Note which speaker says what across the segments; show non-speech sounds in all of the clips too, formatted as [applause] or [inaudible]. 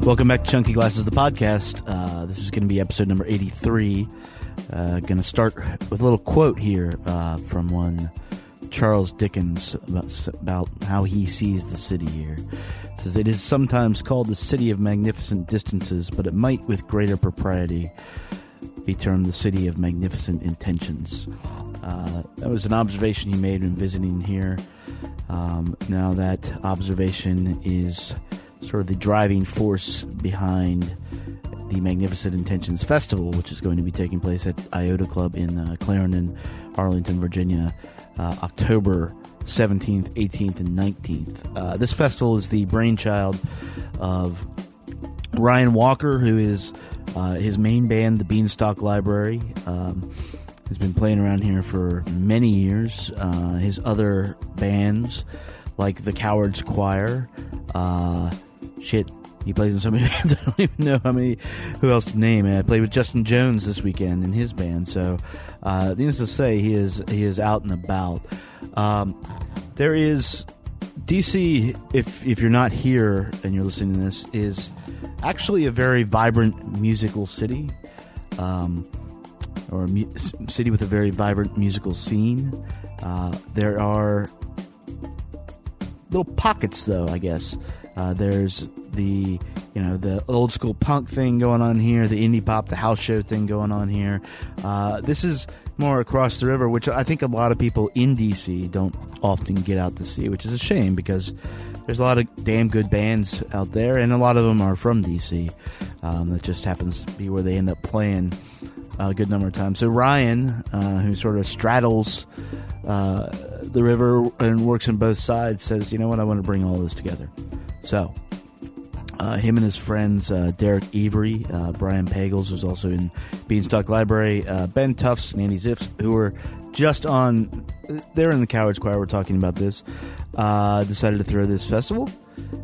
Speaker 1: Welcome back to Chunky Glasses, the podcast. Uh, this is going to be episode number 83. Uh, going to start with a little quote here uh, from one Charles Dickens about, about how he sees the city here. It says, It is sometimes called the city of magnificent distances, but it might, with greater propriety, be termed the city of magnificent intentions. Uh, that was an observation he made when visiting here. Um, now, that observation is sort of the driving force behind the Magnificent Intentions Festival, which is going to be taking place at Iota Club in uh, Clarendon, Arlington, Virginia, uh, October 17th, 18th, and 19th. Uh, this festival is the brainchild of Ryan Walker, who is uh, his main band, the Beanstalk Library. Um, has been playing around here for many years. Uh, his other bands, like the Cowards Choir, uh, shit, he plays in so many [laughs] bands. I don't even know how many, who else to name. And I played with Justin Jones this weekend in his band. So, uh, needless to say, he is he is out and about. Um, there is DC. If if you're not here and you're listening to this, is actually a very vibrant musical city. Um, or a mu- city with a very vibrant musical scene. Uh, there are little pockets, though. I guess uh, there's the you know the old school punk thing going on here, the indie pop, the house show thing going on here. Uh, this is more across the river, which I think a lot of people in DC don't often get out to see, which is a shame because there's a lot of damn good bands out there, and a lot of them are from DC. Um, that just happens to be where they end up playing a good number of times. So Ryan, uh, who sort of straddles uh, the river and works on both sides, says, "You know what? I want to bring all this together." So. Uh, him and his friends uh, Derek Avery, uh, Brian Pagels, who's also in Beanstalk Library, uh, Ben Tufts, and Andy Ziffs, who were just on. They're in the Cowards Choir. We're talking about this. Uh, decided to throw this festival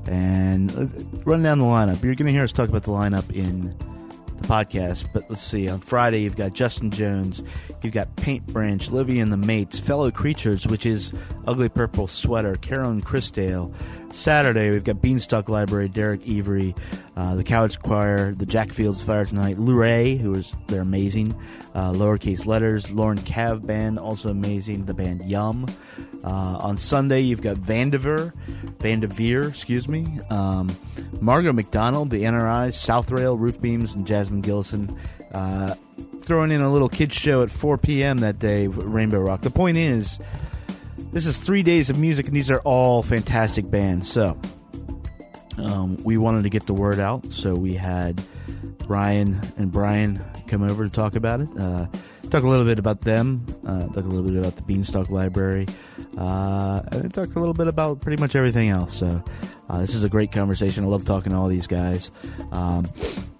Speaker 1: and uh, run down the lineup. You're going to hear us talk about the lineup in the podcast. But let's see. On Friday, you've got Justin Jones, you've got Paint Branch, Livy and the Mates, Fellow Creatures, which is Ugly Purple Sweater, Carolyn Chrisdale. Saturday, we've got Beanstalk Library, Derek Avery, uh, the Cowards Choir, the Jack Fields Fire Tonight, lou Luray, who is they're amazing, uh, Lowercase Letters, Lauren Cav Band, also amazing, the band Yum. Uh, on Sunday, you've got Vandiver, Vandaveer, excuse me, um, Margot MacDonald, the NRIs, South Rail, Roof Beams, and Jasmine Gillison. Uh, throwing in a little kids show at 4 p.m. that day, Rainbow Rock. The point is, this is three days of music, and these are all fantastic bands. So, um, we wanted to get the word out, so we had Ryan and Brian come over to talk about it. Uh, talk a little bit about them, uh, talk a little bit about the Beanstalk Library, uh, and talk a little bit about pretty much everything else. So, uh, this is a great conversation. I love talking to all these guys. Um,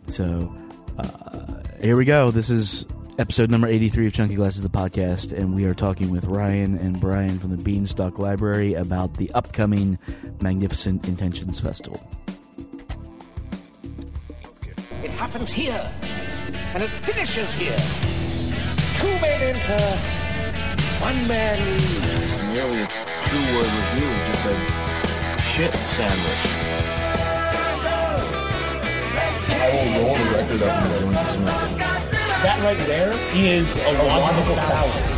Speaker 1: so, uh, here we go. This is episode number 83 of Chunky Glasses, the podcast, and we are talking with Ryan and Brian from the Beanstalk Library about the upcoming Magnificent Intentions Festival.
Speaker 2: It happens here, and it finishes here. Two men enter, one man leaves.
Speaker 3: In the earlier two-word review, just said shit sandwich. I will roll the record up and go into smoking.
Speaker 4: That right there is a logical fallacy.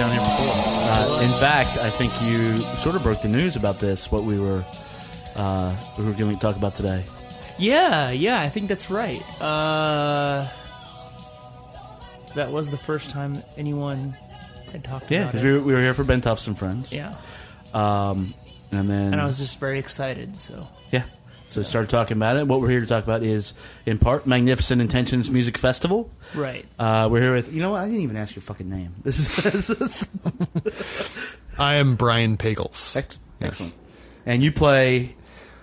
Speaker 1: Down here before. Uh, in fact, I think you sort of broke the news about this. What we were uh, we were going to talk about today.
Speaker 5: Yeah, yeah, I think that's right. Uh, that was the first time anyone had talked
Speaker 1: Yeah,
Speaker 5: about
Speaker 1: because
Speaker 5: it.
Speaker 1: we, were- we were here for Ben Tufts and friends.
Speaker 5: yeah,
Speaker 1: Um, and then
Speaker 5: and I was just very excited. So
Speaker 1: Yeah. So started talking about it. What we're here to talk about is, in part, Magnificent Intentions Music Festival.
Speaker 5: right,
Speaker 1: Uh, we're here with, you know what? I didn't even ask your fucking name. [laughs] This is, this is [laughs]
Speaker 6: I am Brian Pagels.
Speaker 1: ex- Excellent. And you play,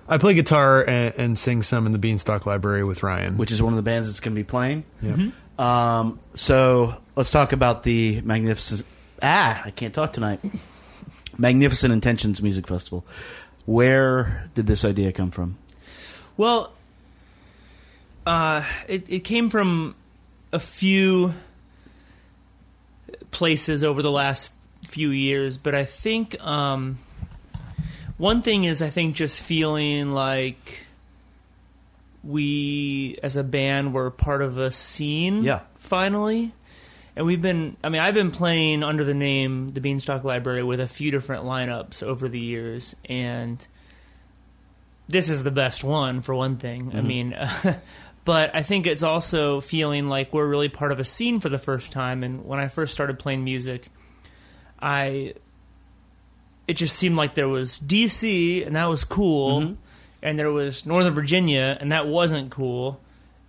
Speaker 6: I play guitar and, and sing some in the Beanstalk Library with Ryan.
Speaker 1: which is one of the bands that's going to be playing. yeah. Um, so let's talk about the magnificent. Ah, I can't talk tonight. [laughs] Magnificent Intentions Music Festival. Where did this idea come from?
Speaker 5: Well, uh, it, it came from a few places over the last few years, but I think um, one thing is I think just feeling like we as a band were part of a scene
Speaker 1: Yeah.
Speaker 5: finally. And we've been, I mean, I've been playing under the name The Beanstalk Library with a few different lineups over the years. And this is the best one, for one thing. I mean, [laughs] but I think it's also feeling like we're really part of a scene for the first time. And when I first started playing music, I. It just seemed like there was DC, and that was cool. And there was Northern Virginia, and that wasn't cool.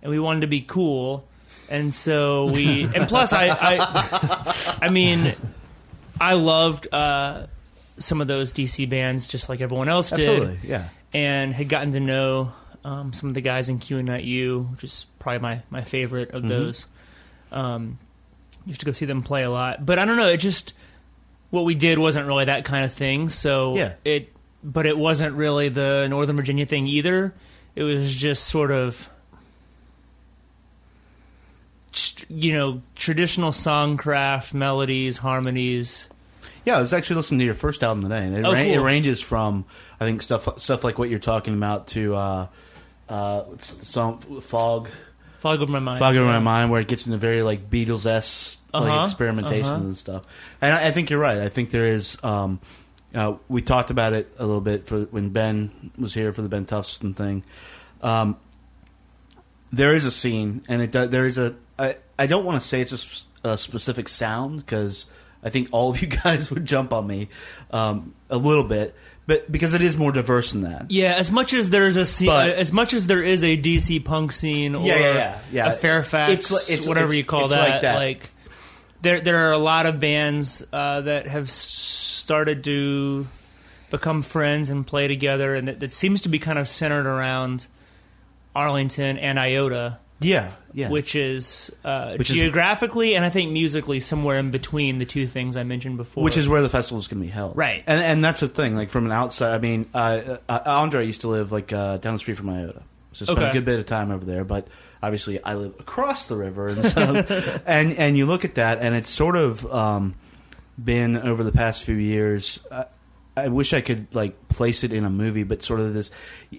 Speaker 5: And we wanted to be cool. And so we. [laughs] and plus, I. I, I mean, I loved uh, some of those DC bands just like everyone else did
Speaker 1: Absolutely, yeah.
Speaker 5: And had gotten to know um, some of the guys in Q and Not U, which is probably my, my favorite of those. Um, used to go see them play a lot, but I don't know. It just what we did wasn't really that kind of thing. So
Speaker 1: Yeah.
Speaker 5: it, but it wasn't really the Northern Virginia thing either. It was just sort of. You know, traditional songcraft, melodies, harmonies.
Speaker 1: Yeah, I was actually listening to your first album today, and it,
Speaker 5: Oh,
Speaker 1: ra- it ranges from I think stuff stuff like what you're talking about to uh, uh, song Fog
Speaker 5: Fog over my mind.
Speaker 1: Fog over
Speaker 5: yeah.
Speaker 1: my mind, where it gets into very like Beatles esque like
Speaker 5: Uh-huh,
Speaker 1: experimentation
Speaker 5: uh-huh.
Speaker 1: and stuff. And I, I think you're right. I think there is. Um, uh, we talked about it a little bit for when Ben was here for the Ben Tufton thing. Um, there is a scene, and it there is a. I, I don't want to say it's a specific sound because I think all of you [laughs] guys would jump on me um, a little bit, but because it is more diverse than that.
Speaker 5: Yeah, as much as there's a scene,
Speaker 1: But-
Speaker 5: as much as there is a DC punk scene or
Speaker 1: Yeah, yeah, yeah,
Speaker 5: a Fairfax,
Speaker 1: It's it's-
Speaker 5: whatever
Speaker 1: it's-
Speaker 5: you call
Speaker 1: it's
Speaker 5: that,
Speaker 1: like that.
Speaker 5: like there there are a lot of bands uh, that have started to become friends and play together, and that, that seems to be kind of centered around Arlington and Iota,
Speaker 1: Yeah, yeah.
Speaker 5: which is uh,
Speaker 1: Which is-
Speaker 5: geographically and I think musically somewhere in between the two things I mentioned before.
Speaker 1: which is where the festival is going to be held,
Speaker 5: Right.
Speaker 1: And and that's the thing. Like from an outside, I mean, uh, uh, Andre used to live like uh, down the street from Iota, so spent a good bit of time over there. But obviously, I live across the river, and so [laughs] and and you look at that, and it's sort of um, been over the past few years. Uh, I wish I could like place it in a movie, but sort of this.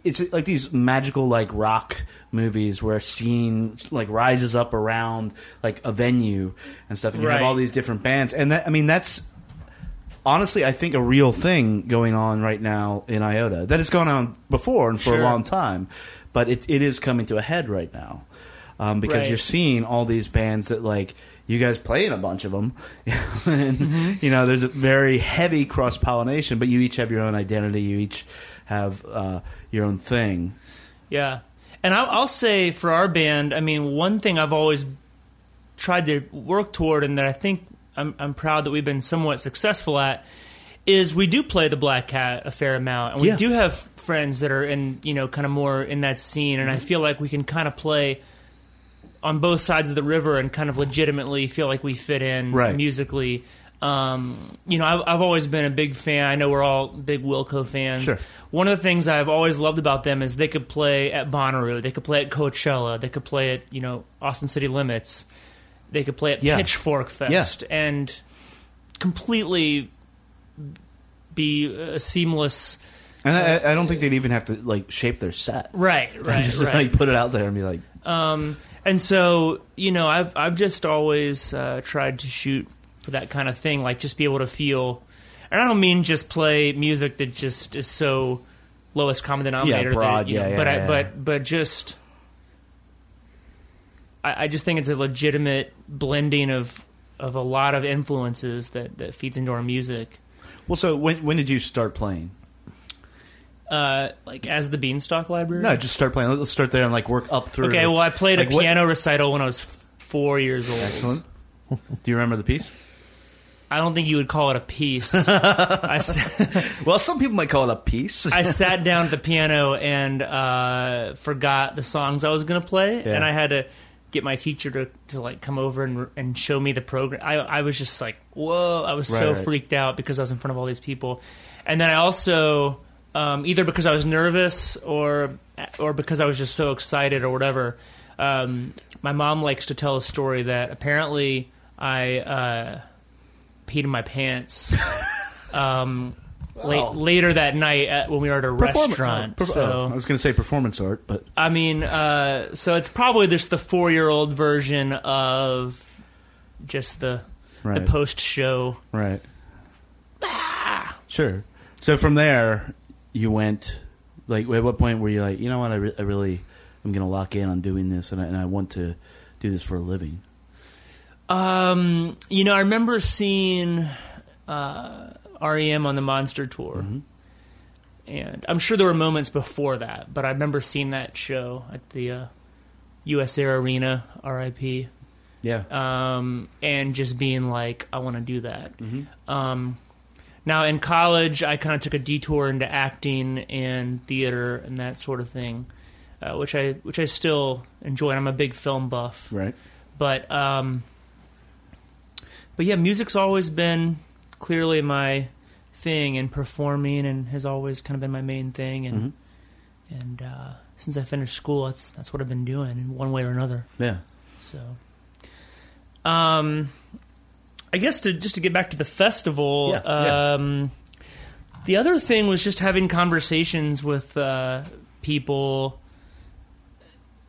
Speaker 1: It's like these magical like rock movies where a scene like rises up around like a venue and stuff, and you have
Speaker 5: Right.
Speaker 1: all these different bands, and that I mean that's honestly, I think a real thing going on right now in IOTA that has gone on before and for a
Speaker 5: Sure.
Speaker 1: long time, but it, it is coming to a head right now um, because
Speaker 5: Right.
Speaker 1: you're seeing all these bands that like you guys play in a bunch of them, [laughs] and
Speaker 5: Mm-hmm.
Speaker 1: you know there's a very heavy cross pollination, but you each have your own identity, you each have uh, your own thing.
Speaker 5: Yeah, and I'll, I'll say for our band, I mean, one thing I've always tried to work toward, and that I think I'm, I'm proud that we've been somewhat successful at, is we do play the Black Cat a fair amount, and we
Speaker 1: Yeah.
Speaker 5: do have friends that are in, you know, kind of more in that scene, and I feel like we can kind of play on both sides of the river and kind of legitimately feel like we fit in
Speaker 1: Right.
Speaker 5: musically. Um, you know, I've, I've always been a big fan. I know we're all big Wilco fans.
Speaker 1: Sure.
Speaker 5: One of the things I've always loved about them is they could play at Bonnaroo, they could play at Coachella, they could play at you know Austin City Limits, they could play at
Speaker 1: Yeah.
Speaker 5: Pitchfork Fest, and completely be a seamless.
Speaker 1: And I, I don't think they'd even have to like shape their set,
Speaker 5: Right, right, [laughs]
Speaker 1: just
Speaker 5: right.
Speaker 1: like put it out there and be like,
Speaker 5: Um, and so, you know, I've I've just always uh, tried to shoot for that kind of thing, like just be able to feel. And I don't mean just play music that just is so lowest common denominator.
Speaker 1: yeah, broad,
Speaker 5: that, you know,
Speaker 1: yeah, yeah,
Speaker 5: but I, but but just. I, I just think it's a legitimate blending of of a lot of influences that, that feeds into our music.
Speaker 1: well. So when when did you start playing?
Speaker 5: Uh, like as the Beanstalk Library.
Speaker 1: No, just start playing. Let's start there and like work up through.
Speaker 5: Okay, well, I played
Speaker 1: Like,
Speaker 5: a
Speaker 1: what-
Speaker 5: piano recital when I was four years old.
Speaker 1: Excellent. Do you remember the piece?
Speaker 5: I don't think you would call it a piece. [laughs] I, s- [laughs]
Speaker 1: Well, some people might call it a piece.
Speaker 5: I sat down at the piano and uh, forgot the songs I was going to play,
Speaker 1: Yeah.
Speaker 5: and I had to get my teacher to, to like come over and and show me the program. I I was just like, whoa! I was so
Speaker 1: Right, right.
Speaker 5: freaked out because I was in front of all these people, and then I also um, either because I was nervous or or because I was just so excited or whatever. Um, my mom likes to tell a story that apparently I uh, peed in my pants. [laughs] um, late, later that night at, when we were at a
Speaker 1: Perform-
Speaker 5: restaurant.
Speaker 1: oh, perf-
Speaker 5: so
Speaker 1: oh, I was going to say performance art, but
Speaker 5: I mean, uh, so it's probably just the four-year-old version of just the
Speaker 1: right,
Speaker 5: the post-show.
Speaker 1: right. Sure. So from there, you went. Like, at what point were you like, you know what? I, re- I really, I'm going to lock in on doing this, and I, and I want to do this for a living.
Speaker 5: Um, you know, I remember seeing uh, REM on the Monster tour,
Speaker 1: Mm-hmm.
Speaker 5: and I'm sure there were moments before that, but I remember seeing that show at the uh, US Air Arena, RIP.
Speaker 1: Yeah.
Speaker 5: um, and just being like, I want to do that.
Speaker 1: Mm-hmm.
Speaker 5: Um, now in college, I kind of took a detour into acting and theater and that sort of thing, uh, which I which I still enjoy. And I'm a big film buff,
Speaker 1: right.
Speaker 5: but um, but yeah, music's always been clearly my thing, and performing and has always kind of been my main thing. And
Speaker 1: Mm-hmm.
Speaker 5: and uh, since I finished school, that's that's what I've been doing in one way or another.
Speaker 1: Yeah.
Speaker 5: So, um, I guess to just to get back to the festival,
Speaker 1: Yeah, yeah.
Speaker 5: um, the other thing was just having conversations with uh, people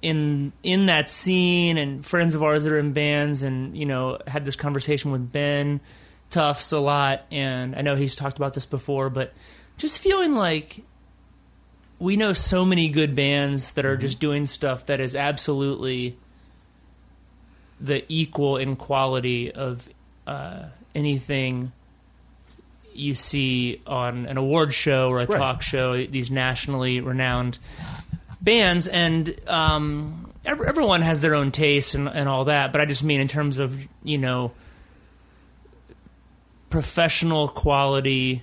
Speaker 5: in in that scene and friends of ours that are in bands, and you know, had this conversation with Ben Tufts a lot, and I know he's talked about this before, but just feeling like we know so many good bands that are just doing stuff that is absolutely the equal in quality of uh, anything you see on an award show or a
Speaker 1: Right.
Speaker 5: talk show. These nationally renowned bands, and um, ev- everyone has their own taste and, and all that. But I just mean in terms of you know professional quality.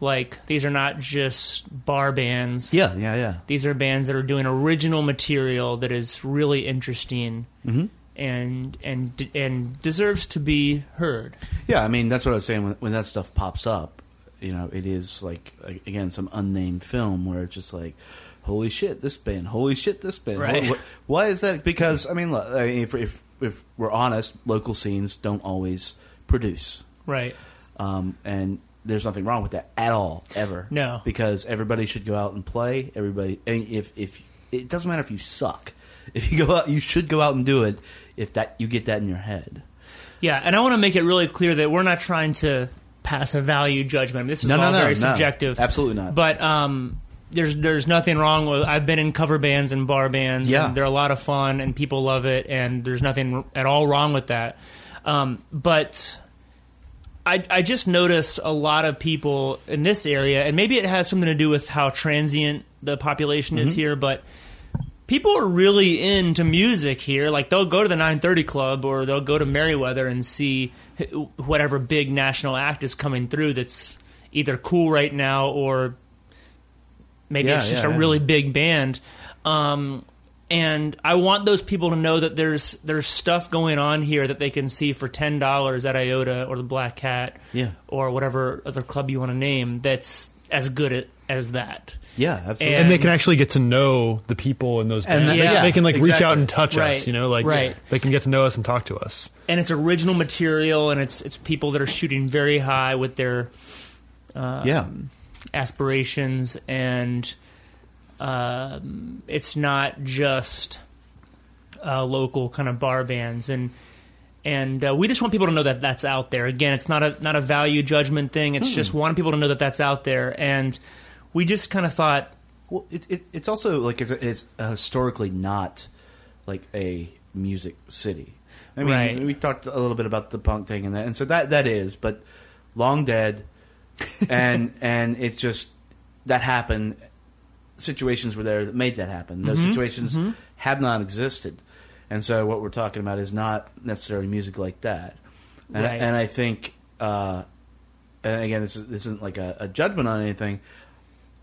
Speaker 5: Like these are not just bar bands
Speaker 1: Yeah. Yeah. Yeah.
Speaker 5: these are bands that are doing original material that is really interesting
Speaker 1: Mm-hmm.
Speaker 5: And and and deserves to be heard.
Speaker 1: Yeah, I mean that's what I was saying when, when that stuff pops up. You know, it is like again some unnamed film where it's just like, holy shit, this band, holy shit, this band.
Speaker 5: Right.
Speaker 1: Wh- wh- Why is that? Because I mean, look, I mean, if, if if we're honest, local scenes don't always produce,
Speaker 5: Right.
Speaker 1: um, and there's nothing wrong with that at all, ever.
Speaker 5: No.
Speaker 1: because everybody should go out and play. Everybody, and if if it doesn't matter if you suck, if you go out, you should go out and do it. If that you get that in your head.
Speaker 5: Yeah, and I want to make it really clear that we're not trying to pass a value judgment. This is
Speaker 1: No,
Speaker 5: all
Speaker 1: no,
Speaker 5: very
Speaker 1: no.
Speaker 5: subjective.
Speaker 1: Absolutely not.
Speaker 5: But um, there's there's nothing wrong with. I've been in cover bands and bar bands.
Speaker 1: Yeah.
Speaker 5: and they're a lot of fun, and people love it, and there's nothing at all wrong with that. Um, but I I just noticed a lot of people in this area, and maybe it has something to do with how transient the population
Speaker 1: Mm-hmm.
Speaker 5: is here, but. People are really into music here. Like they'll go to the 930 Club or they'll go to Merriweather and see whatever big national act is coming through that's either cool right now or maybe
Speaker 1: Yeah,
Speaker 5: it's just
Speaker 1: yeah,
Speaker 5: a
Speaker 1: yeah.
Speaker 5: really big band. Um, and I want those people to know that there's there's stuff going on here that they can see for ten dollars at IOTA or the Black Cat,
Speaker 1: Yeah.
Speaker 5: or whatever other club you want to name. That's as good as that.
Speaker 1: Yeah, absolutely.
Speaker 6: and they can actually get to know the people in those
Speaker 1: And
Speaker 6: bands.
Speaker 5: that-
Speaker 6: they,
Speaker 5: yeah,
Speaker 6: they can like reach out and touch
Speaker 5: Right,
Speaker 6: us. You know, like
Speaker 5: right.
Speaker 6: they can get to know us and talk to us.
Speaker 5: and it's original material, and it's it's people that are shooting very high with their
Speaker 1: yeah,
Speaker 5: aspirations, and um, it's not just uh, local kind of bar bands, and and uh, we just want people to know that that's out there. Again, it's not a not a value judgment thing. It's just wanting people to know that that's out there, and we just kind of thought,
Speaker 1: Well, it, it, it's also like it's, it's historically not like a music city. I mean,
Speaker 5: Right.
Speaker 1: we talked a little bit about the punk thing and that, and so that that is, but long dead, [laughs] and and it's just that happened. Situations were there that made that happen. Those situations have not existed, and so what we're talking about is not necessarily music like that. And,
Speaker 5: Right.
Speaker 1: and I think uh, and again, this, is, this isn't like a, a judgment on anything.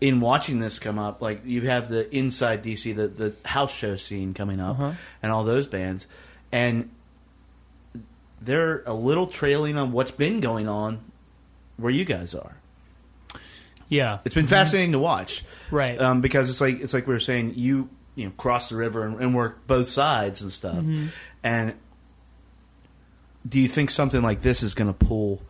Speaker 1: In watching this come up, like you have the inside DC, the the house show scene coming up,
Speaker 5: Uh-huh.
Speaker 1: and all those bands, and they're a little trailing on what's been going on where you guys are.
Speaker 5: Yeah.
Speaker 1: It's been fascinating to watch,
Speaker 5: Right.
Speaker 1: Um, because it's like it's like we were saying, you you know cross the river and, and work both sides and stuff.
Speaker 5: Mm-hmm.
Speaker 1: And do you think something like this is going to pull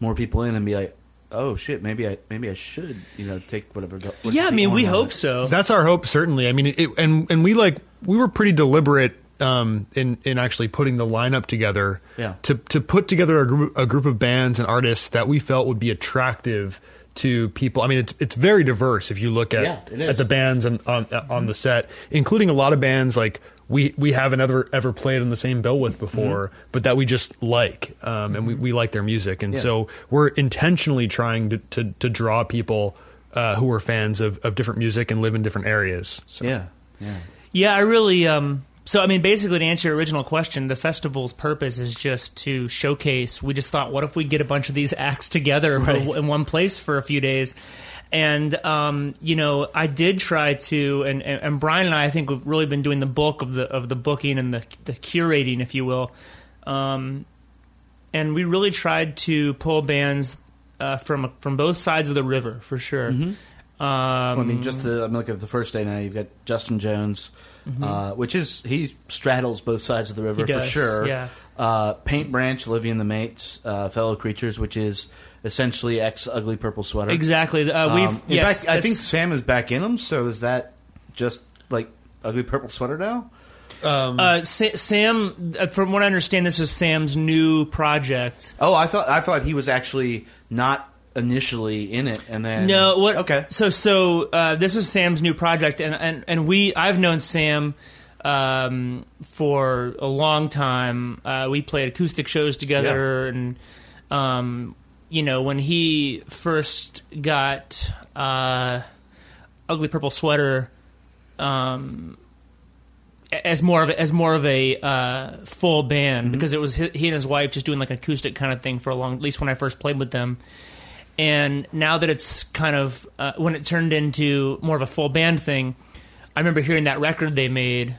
Speaker 1: more people in and be like, oh shit, maybe I maybe I should you know take whatever. Go, what's
Speaker 5: yeah, I mean, we hope
Speaker 1: with-
Speaker 5: so.
Speaker 6: That's our hope, certainly. I mean, it, and and we like we were pretty deliberate um, in in actually putting the lineup together.
Speaker 1: Yeah.
Speaker 6: To to put together a group a group of bands and artists that we felt would be attractive to people. I mean, it's it's very diverse if you look at
Speaker 1: Yeah,
Speaker 6: at the bands and on on the set, including a lot of bands like. We, we haven't ever ever played on the same bill with before, but that we just like, um, and we, we like their music, and
Speaker 1: Yeah.
Speaker 6: so we're intentionally trying to, to, to draw people uh, who are fans of, of different music and live in different areas. So.
Speaker 1: Yeah, yeah.
Speaker 5: Yeah, I really. Um, so, I mean, basically, to answer your original question, the festival's purpose is just to showcase. We just thought, what if we get a bunch of these acts together for, in one place for a few days? And um, you know, I did try to, and, and, and Brian and I, I think, have really been doing the bulk of the of the booking and the the curating, if you will. Um, and we really tried to pull bands uh, from from both sides of the river for sure. Um,
Speaker 1: Well, I mean, just the I'm looking at the first day now. You've got Justin Jones, uh, which is he straddles both sides of the river
Speaker 5: Mm-hmm.
Speaker 1: For sure.
Speaker 5: yeah.
Speaker 1: Uh, Paint Branch, Olivia and the Mates, uh, Fellow Creatures, which is essentially ex Ugly Purple Sweater.
Speaker 5: Exactly. Uh, we've
Speaker 1: Um, in
Speaker 5: yes,
Speaker 1: fact, I think
Speaker 5: it's-
Speaker 1: Sam is back in them. So is that just like Ugly Purple Sweater now?
Speaker 5: Uh, Sa- Sam, uh, from what I understand, this is Sam's new project.
Speaker 1: Oh, I thought I thought he was actually not initially in it, and then
Speaker 5: No, what?
Speaker 1: Okay,
Speaker 5: So, so uh, this is Sam's new project, and and and we, I've known Sam um, for a long time. Uh, we played acoustic shows together, and um, you know, when he first got uh, ugly purple sweater. Um, as more of a, as more of a uh, full band because it was he, and his wife just doing like an acoustic kind of thing for a long. At least when I first played with them, and now that it's kind of uh, when it turned into more of a full band thing, I remember hearing that record they made.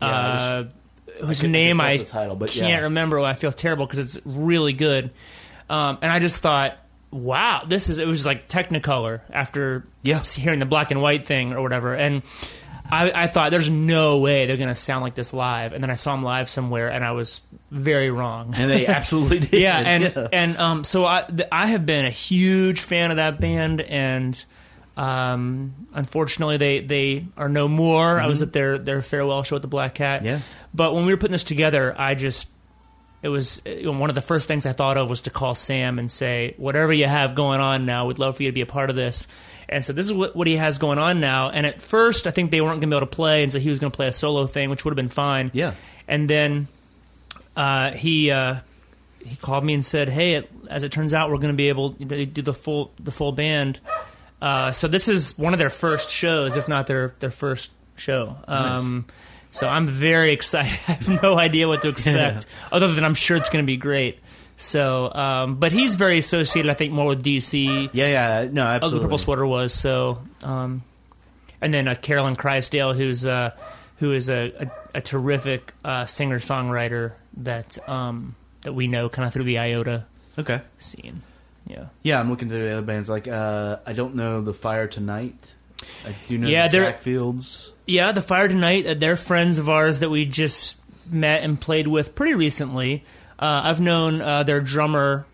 Speaker 1: Yeah,
Speaker 5: uh, whose name I
Speaker 1: title, but
Speaker 5: can't
Speaker 1: yeah.
Speaker 5: remember. I feel terrible because it's really good, um, and I just thought, wow, this is. It was like Technicolor after
Speaker 1: Yeah.
Speaker 5: hearing the black and white thing or whatever, and I, I thought there's no way they're going to sound like this live, and then I saw them live somewhere, and I was very wrong.
Speaker 1: and they [laughs] absolutely did.
Speaker 5: yeah, and and um, so I th- I have been a huge fan of that band, and um, unfortunately they they are no more. I was at their their farewell show at the Black Cat.
Speaker 1: Mm-hmm. Yeah.
Speaker 5: but when we were putting this together, I just it was you know, one of the first things I thought of was to call Sam and say, whatever you have going on now, we'd love for you to be a part of this. And so this is what, what he has going on now. And at first, I think they weren't going to be able to play, and so he was going to play a solo thing, which would have been fine.
Speaker 1: Yeah.
Speaker 5: And then uh, he uh, he called me and said, "Hey, it, as it turns out, we're going to be able to do the full the full band." Uh, so this is one of their first shows, if not their their first show. Um, So I'm very [laughs] excited. I have no idea what to expect, other than I'm sure it's going to be great. So, um, but he's very associated, I think, more with DC.
Speaker 1: yeah, yeah, no, absolutely.
Speaker 5: Purple Sweater was so, um, and then uh, Carolyn Chrisdale, who's uh, who is a, a, a terrific uh, singer songwriter that um, that we know kind of through the Iota
Speaker 1: Okay,
Speaker 5: scene. Yeah,
Speaker 1: yeah, I'm looking through the other bands. Like, uh, I don't know the Fire Tonight. I do know
Speaker 5: Yeah,
Speaker 1: the
Speaker 5: they're-
Speaker 1: Jack Fields.
Speaker 5: Yeah. The Fire Tonight, uh, they're friends of ours that we just met and played with pretty recently. Uh, I've known uh, their drummer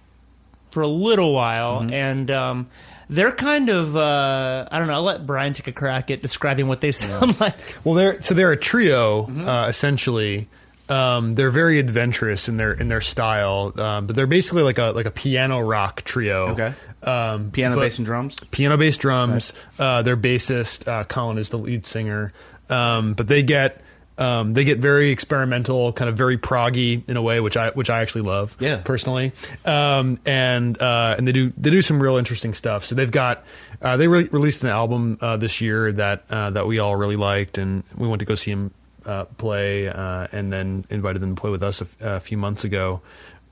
Speaker 5: for a little while, and um, they're kind of uh, I don't know. I'll let Brian take a crack at describing what they [laughs] sound like.
Speaker 6: Well, they're so they're a trio
Speaker 1: Mm-hmm.
Speaker 6: uh, essentially. Um, they're very adventurous in their in their style, um, but they're basically like a like a piano rock trio.
Speaker 1: Okay.
Speaker 6: Um,
Speaker 1: Piano, bass, and drums.
Speaker 6: piano bass drums. Uh, their bassist uh, Colin is the lead singer, um, but they get um, they get very experimental, kind of very proggy in a way, which I which I actually love,
Speaker 1: Yeah.
Speaker 6: personally. Um, and uh, and they do they do some real interesting stuff. So they've got uh, they re- released an album uh, this year that uh, that we all really liked, and we went to go see him uh, play, uh, and then invited them to play with us a, f- a few months ago.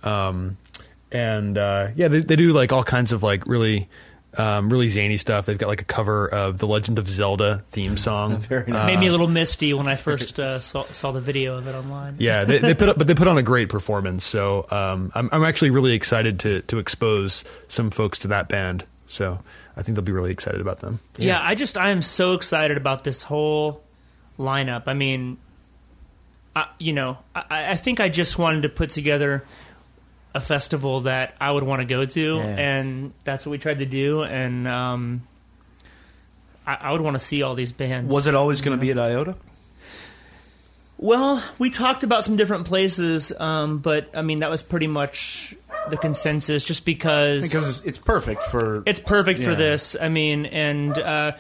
Speaker 6: Um, and uh, yeah, they, they do like all kinds of like really. Um, really zany stuff. They've got like a cover of the Legend of Zelda theme song. [laughs]
Speaker 1: Very
Speaker 6: Uh,
Speaker 1: nice.
Speaker 5: Made me a little misty when I first uh, saw, saw the video of it online.
Speaker 6: yeah, they, they put up, [laughs] but they put on a great performance. So um, I'm I'm actually really excited to to expose some folks to that band. So I think they'll be really excited about them.
Speaker 5: Yeah. I just I am so excited about this whole lineup. I mean, I, you know, I, I think I just wanted to put together a festival that I would want to go to,
Speaker 1: Yeah.
Speaker 5: and that's what we tried to do. And um, I, I would want to see all these bands.
Speaker 1: Was it always going to be at Iota?
Speaker 5: Well, we talked about some different places, um, but I mean that was pretty much the consensus, just because
Speaker 1: Because it's perfect for.
Speaker 5: it's perfect for this. I mean, and uh,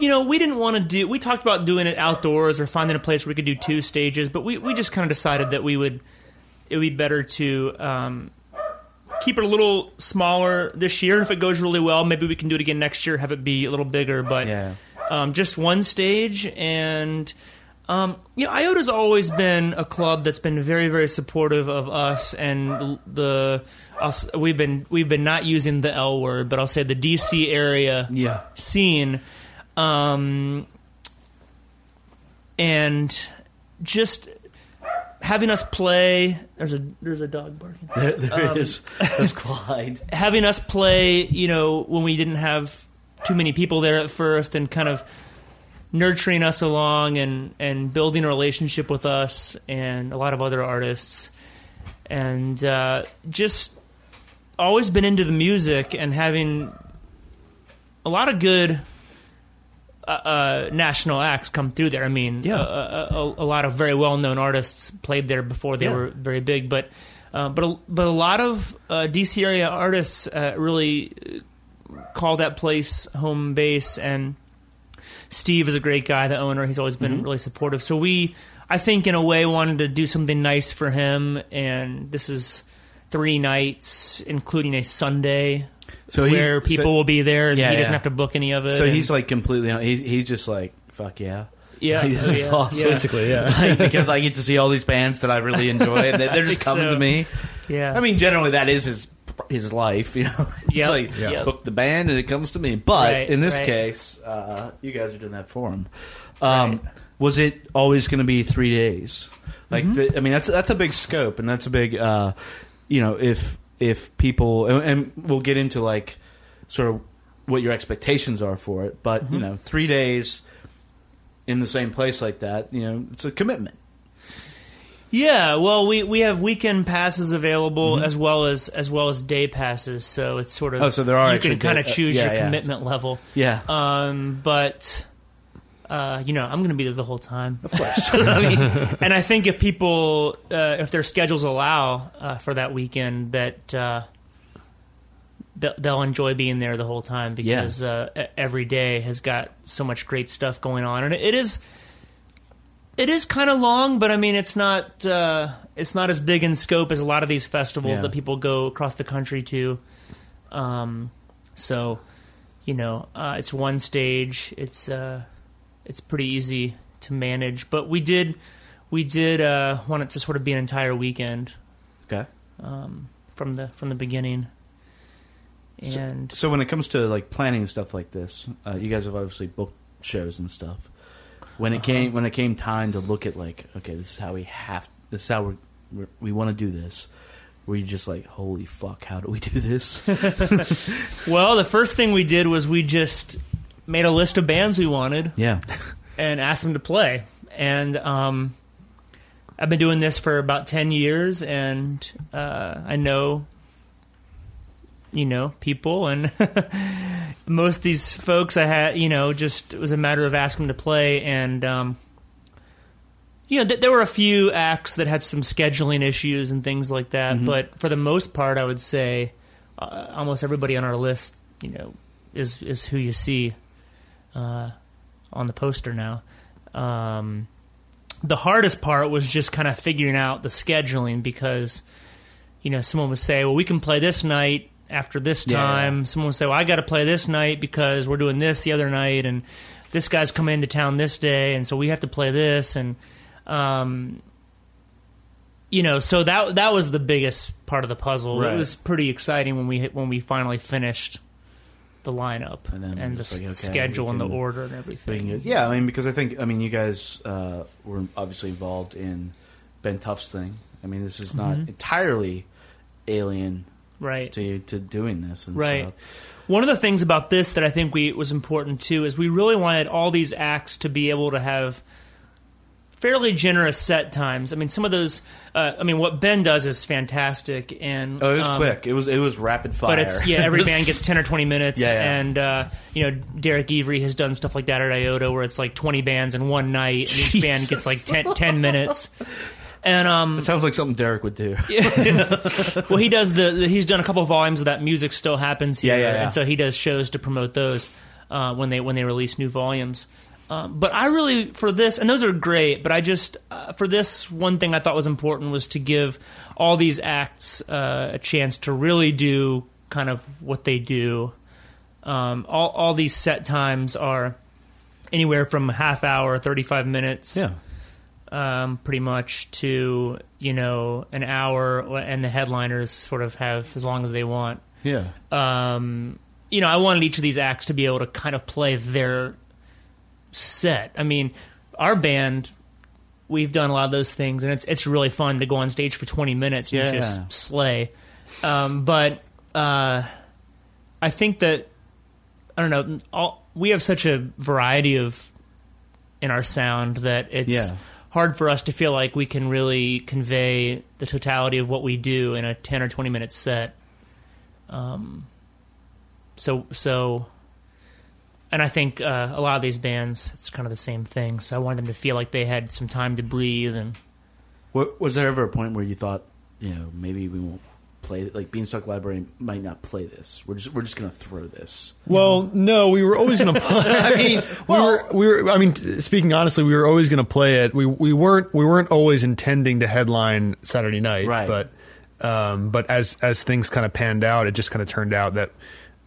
Speaker 5: you know, we didn't want to do. We talked about doing it outdoors or finding a place where we could do two stages, but we we just kind of decided that we would. It would be better to um, keep it a little smaller this year. And if it goes really well, maybe we can do it again next year. Have it be a little bigger, but
Speaker 1: Yeah.
Speaker 5: um, just one stage and. Um, you know, Iota's always been a club that's been very, very supportive of us and the. Us, we've been we've been not using the L word, but I'll say the DC area
Speaker 1: Yeah.
Speaker 5: scene, um, and just having us play. There's a there's a dog barking.
Speaker 1: There, there is. That's Clyde. [laughs]
Speaker 5: having us play, you know, when we didn't have too many people there at first, and kind of nurturing us along and and building a relationship with us and a lot of other artists, and uh, just always been into the music and having a lot of good. Uh, uh, national acts come through there. I mean,
Speaker 1: Yeah.
Speaker 5: a, a, a lot of very well-known artists played there before they
Speaker 1: Yeah.
Speaker 5: were very big. But uh, but a, but a lot of uh, DC area artists uh, really call that place home base. And Steve is a great guy, the owner. He's always been
Speaker 1: Mm-hmm.
Speaker 5: really supportive. So we, I think, in a way, wanted to do something nice for him. And this is three nights, including a Sunday.
Speaker 1: So he-
Speaker 5: where people
Speaker 1: so-
Speaker 5: will be there, and
Speaker 1: Yeah,
Speaker 5: he doesn't
Speaker 1: yeah.
Speaker 5: have to book any of it.
Speaker 1: So
Speaker 5: and-
Speaker 1: he's like completely. He, he's just like fuck yeah.
Speaker 5: yeah, [laughs]
Speaker 1: This is
Speaker 5: yeah,
Speaker 1: awesome.
Speaker 5: yeah.
Speaker 6: Basically, yeah. [laughs]
Speaker 1: Like, because I get to see all these bands that I really [laughs] enjoy. and they- They're just
Speaker 5: think
Speaker 1: coming
Speaker 5: so.
Speaker 1: to me.
Speaker 5: yeah.
Speaker 1: I mean, generally that is his his life. You know, it's
Speaker 5: Yep.
Speaker 1: like
Speaker 5: Yep.
Speaker 1: book the band and it comes to me. But
Speaker 5: Right,
Speaker 1: in this
Speaker 5: right.
Speaker 1: case, uh, you guys are doing that for him. Um,
Speaker 5: Right.
Speaker 1: Was it always going to be three days? Like,
Speaker 5: Mm-hmm.
Speaker 1: the, I mean, that's that's a big scope, and that's a big. Uh, you know, if if people and, and we'll get into like sort of what your expectations are for it, but
Speaker 5: Mm-hmm.
Speaker 1: you know, three days in the same place like that, you know, it's a commitment.
Speaker 5: Yeah, well, we, we have weekend passes available as well as as well as day passes, so it's sort of
Speaker 1: Mm-hmm. Oh, so there are
Speaker 5: you can kind of
Speaker 1: uh,
Speaker 5: choose
Speaker 1: yeah,
Speaker 5: your
Speaker 1: yeah.
Speaker 5: commitment level.
Speaker 1: Yeah,
Speaker 5: Um, but uh, you know, I'm going to be there the whole time,
Speaker 1: of course. [laughs]
Speaker 5: I mean, and I think if people, uh, if their schedules allow uh, for that weekend, that uh, th- they'll enjoy being there the whole time because uh, e- every day has got so much great stuff going on, and it, is. It is kind of long, but I mean, it's not uh, it's not as big in scope as a lot of these festivals
Speaker 1: Yeah.
Speaker 5: that people go across the country to. Um, so, you know, uh, it's one stage. It's uh, it's pretty easy to manage, but we did we did uh, want it to sort of be an entire weekend
Speaker 1: okay.
Speaker 5: from the from the beginning.
Speaker 1: So-
Speaker 5: And
Speaker 1: So when it comes to like planning stuff like this, uh, you guys have obviously booked shows and stuff. When
Speaker 5: Uh-huh.
Speaker 1: it came when it came time to look at like, okay, this is how we have, this is how we're, we're, we want to do this. Were you just like, holy fuck, how do we do this? [laughs] [laughs]
Speaker 5: well, the first thing we did was we just made a list of bands we wanted
Speaker 1: yeah, [laughs]
Speaker 5: and asked them to play. And um, I've been doing this for about ten years, and uh, I know, you know, people, and [laughs] most of these folks I had, you know, just it was a matter of asking them to play, and um, you know, th- there were a few acts that had some scheduling issues and things like that, but for the most part, I would say uh, almost everybody on our list, you know, is is who you see uh, on the poster now. Um, the hardest part was just kind of figuring out the scheduling because, you know, someone would say, "Well, we can play this night after this time."
Speaker 1: yeah.
Speaker 5: Someone would say, "Well, I got to play this night because we're doing this the other night, and this guy's coming into town this day, and so we have to play this." And um, you know, so that that was the biggest part of the puzzle.
Speaker 1: Right.
Speaker 5: It was pretty exciting when we hit, when we finally finished the lineup
Speaker 1: And then
Speaker 5: and, the
Speaker 1: like, okay,
Speaker 5: schedule and the order and everything.
Speaker 1: Yeah, I mean, because I think, I mean, you guys uh, were obviously involved in Ben Tuff's thing. I mean, this is not
Speaker 5: Mm-hmm.
Speaker 1: entirely alien
Speaker 5: Right.
Speaker 1: to to doing this. And
Speaker 5: Right.
Speaker 1: stuff.
Speaker 5: One of the things about this that I think we was important too is we really wanted all these acts to be able to have fairly generous set times. I mean, some of those. Uh, I mean, what Ben does is fantastic, and
Speaker 1: Oh, it was
Speaker 5: um,
Speaker 1: quick. It was it was rapid fire.
Speaker 5: But it's yeah, every [laughs] band gets ten or twenty minutes,
Speaker 1: Yeah, yeah.
Speaker 5: and uh, you know Derek Avery has done stuff like that at IOTA, where it's like twenty bands in one night, and each band gets like 10, 10 minutes. And um,
Speaker 1: It sounds like something Derek would do. [laughs]
Speaker 5: well, he does the, the- he's done a couple of volumes of that music still happens here,
Speaker 1: Yeah, yeah, yeah.
Speaker 5: and so he does shows to promote those uh, when they when they release new volumes. Um, but I really for this, and those are great. But I just uh, for this one thing I thought was important was to give all these acts uh, a chance to really do kind of what they do. Um, all all these set times are anywhere from a half hour, thirty five minutes
Speaker 1: yeah.
Speaker 5: um, pretty much to you know an hour, and the headliners sort of have as long as they want.
Speaker 1: Yeah.
Speaker 5: Um, you know, I wanted each of these acts to be able to kind of play their set. I mean, our band, we've done a lot of those things, and it's it's really fun to go on stage for twenty minutes and
Speaker 1: Yeah.
Speaker 5: just slay. Um, but uh, I think that I don't know. All, we have such a variety of in our sound that it's
Speaker 1: Yeah.
Speaker 5: hard for us to feel like we can really convey the totality of what we do in a ten or twenty minute set. Um, so so, and I think uh, a lot of these bands, it's kind of the same thing. So I wanted them to feel like they had some time to breathe and
Speaker 1: Wa- Was there ever a point where you thought, you know, maybe we won't play like Beanstalk Library might not play this. We're just we're just gonna throw this.
Speaker 6: Well, no, we were always going [laughs] to play. I mean, we were, we were. I mean, speaking honestly, we were always going to play it. We we weren't we weren't always intending to headline Saturday night,
Speaker 1: Right.
Speaker 6: But um, but as as things kind of panned out, it just kind of turned out that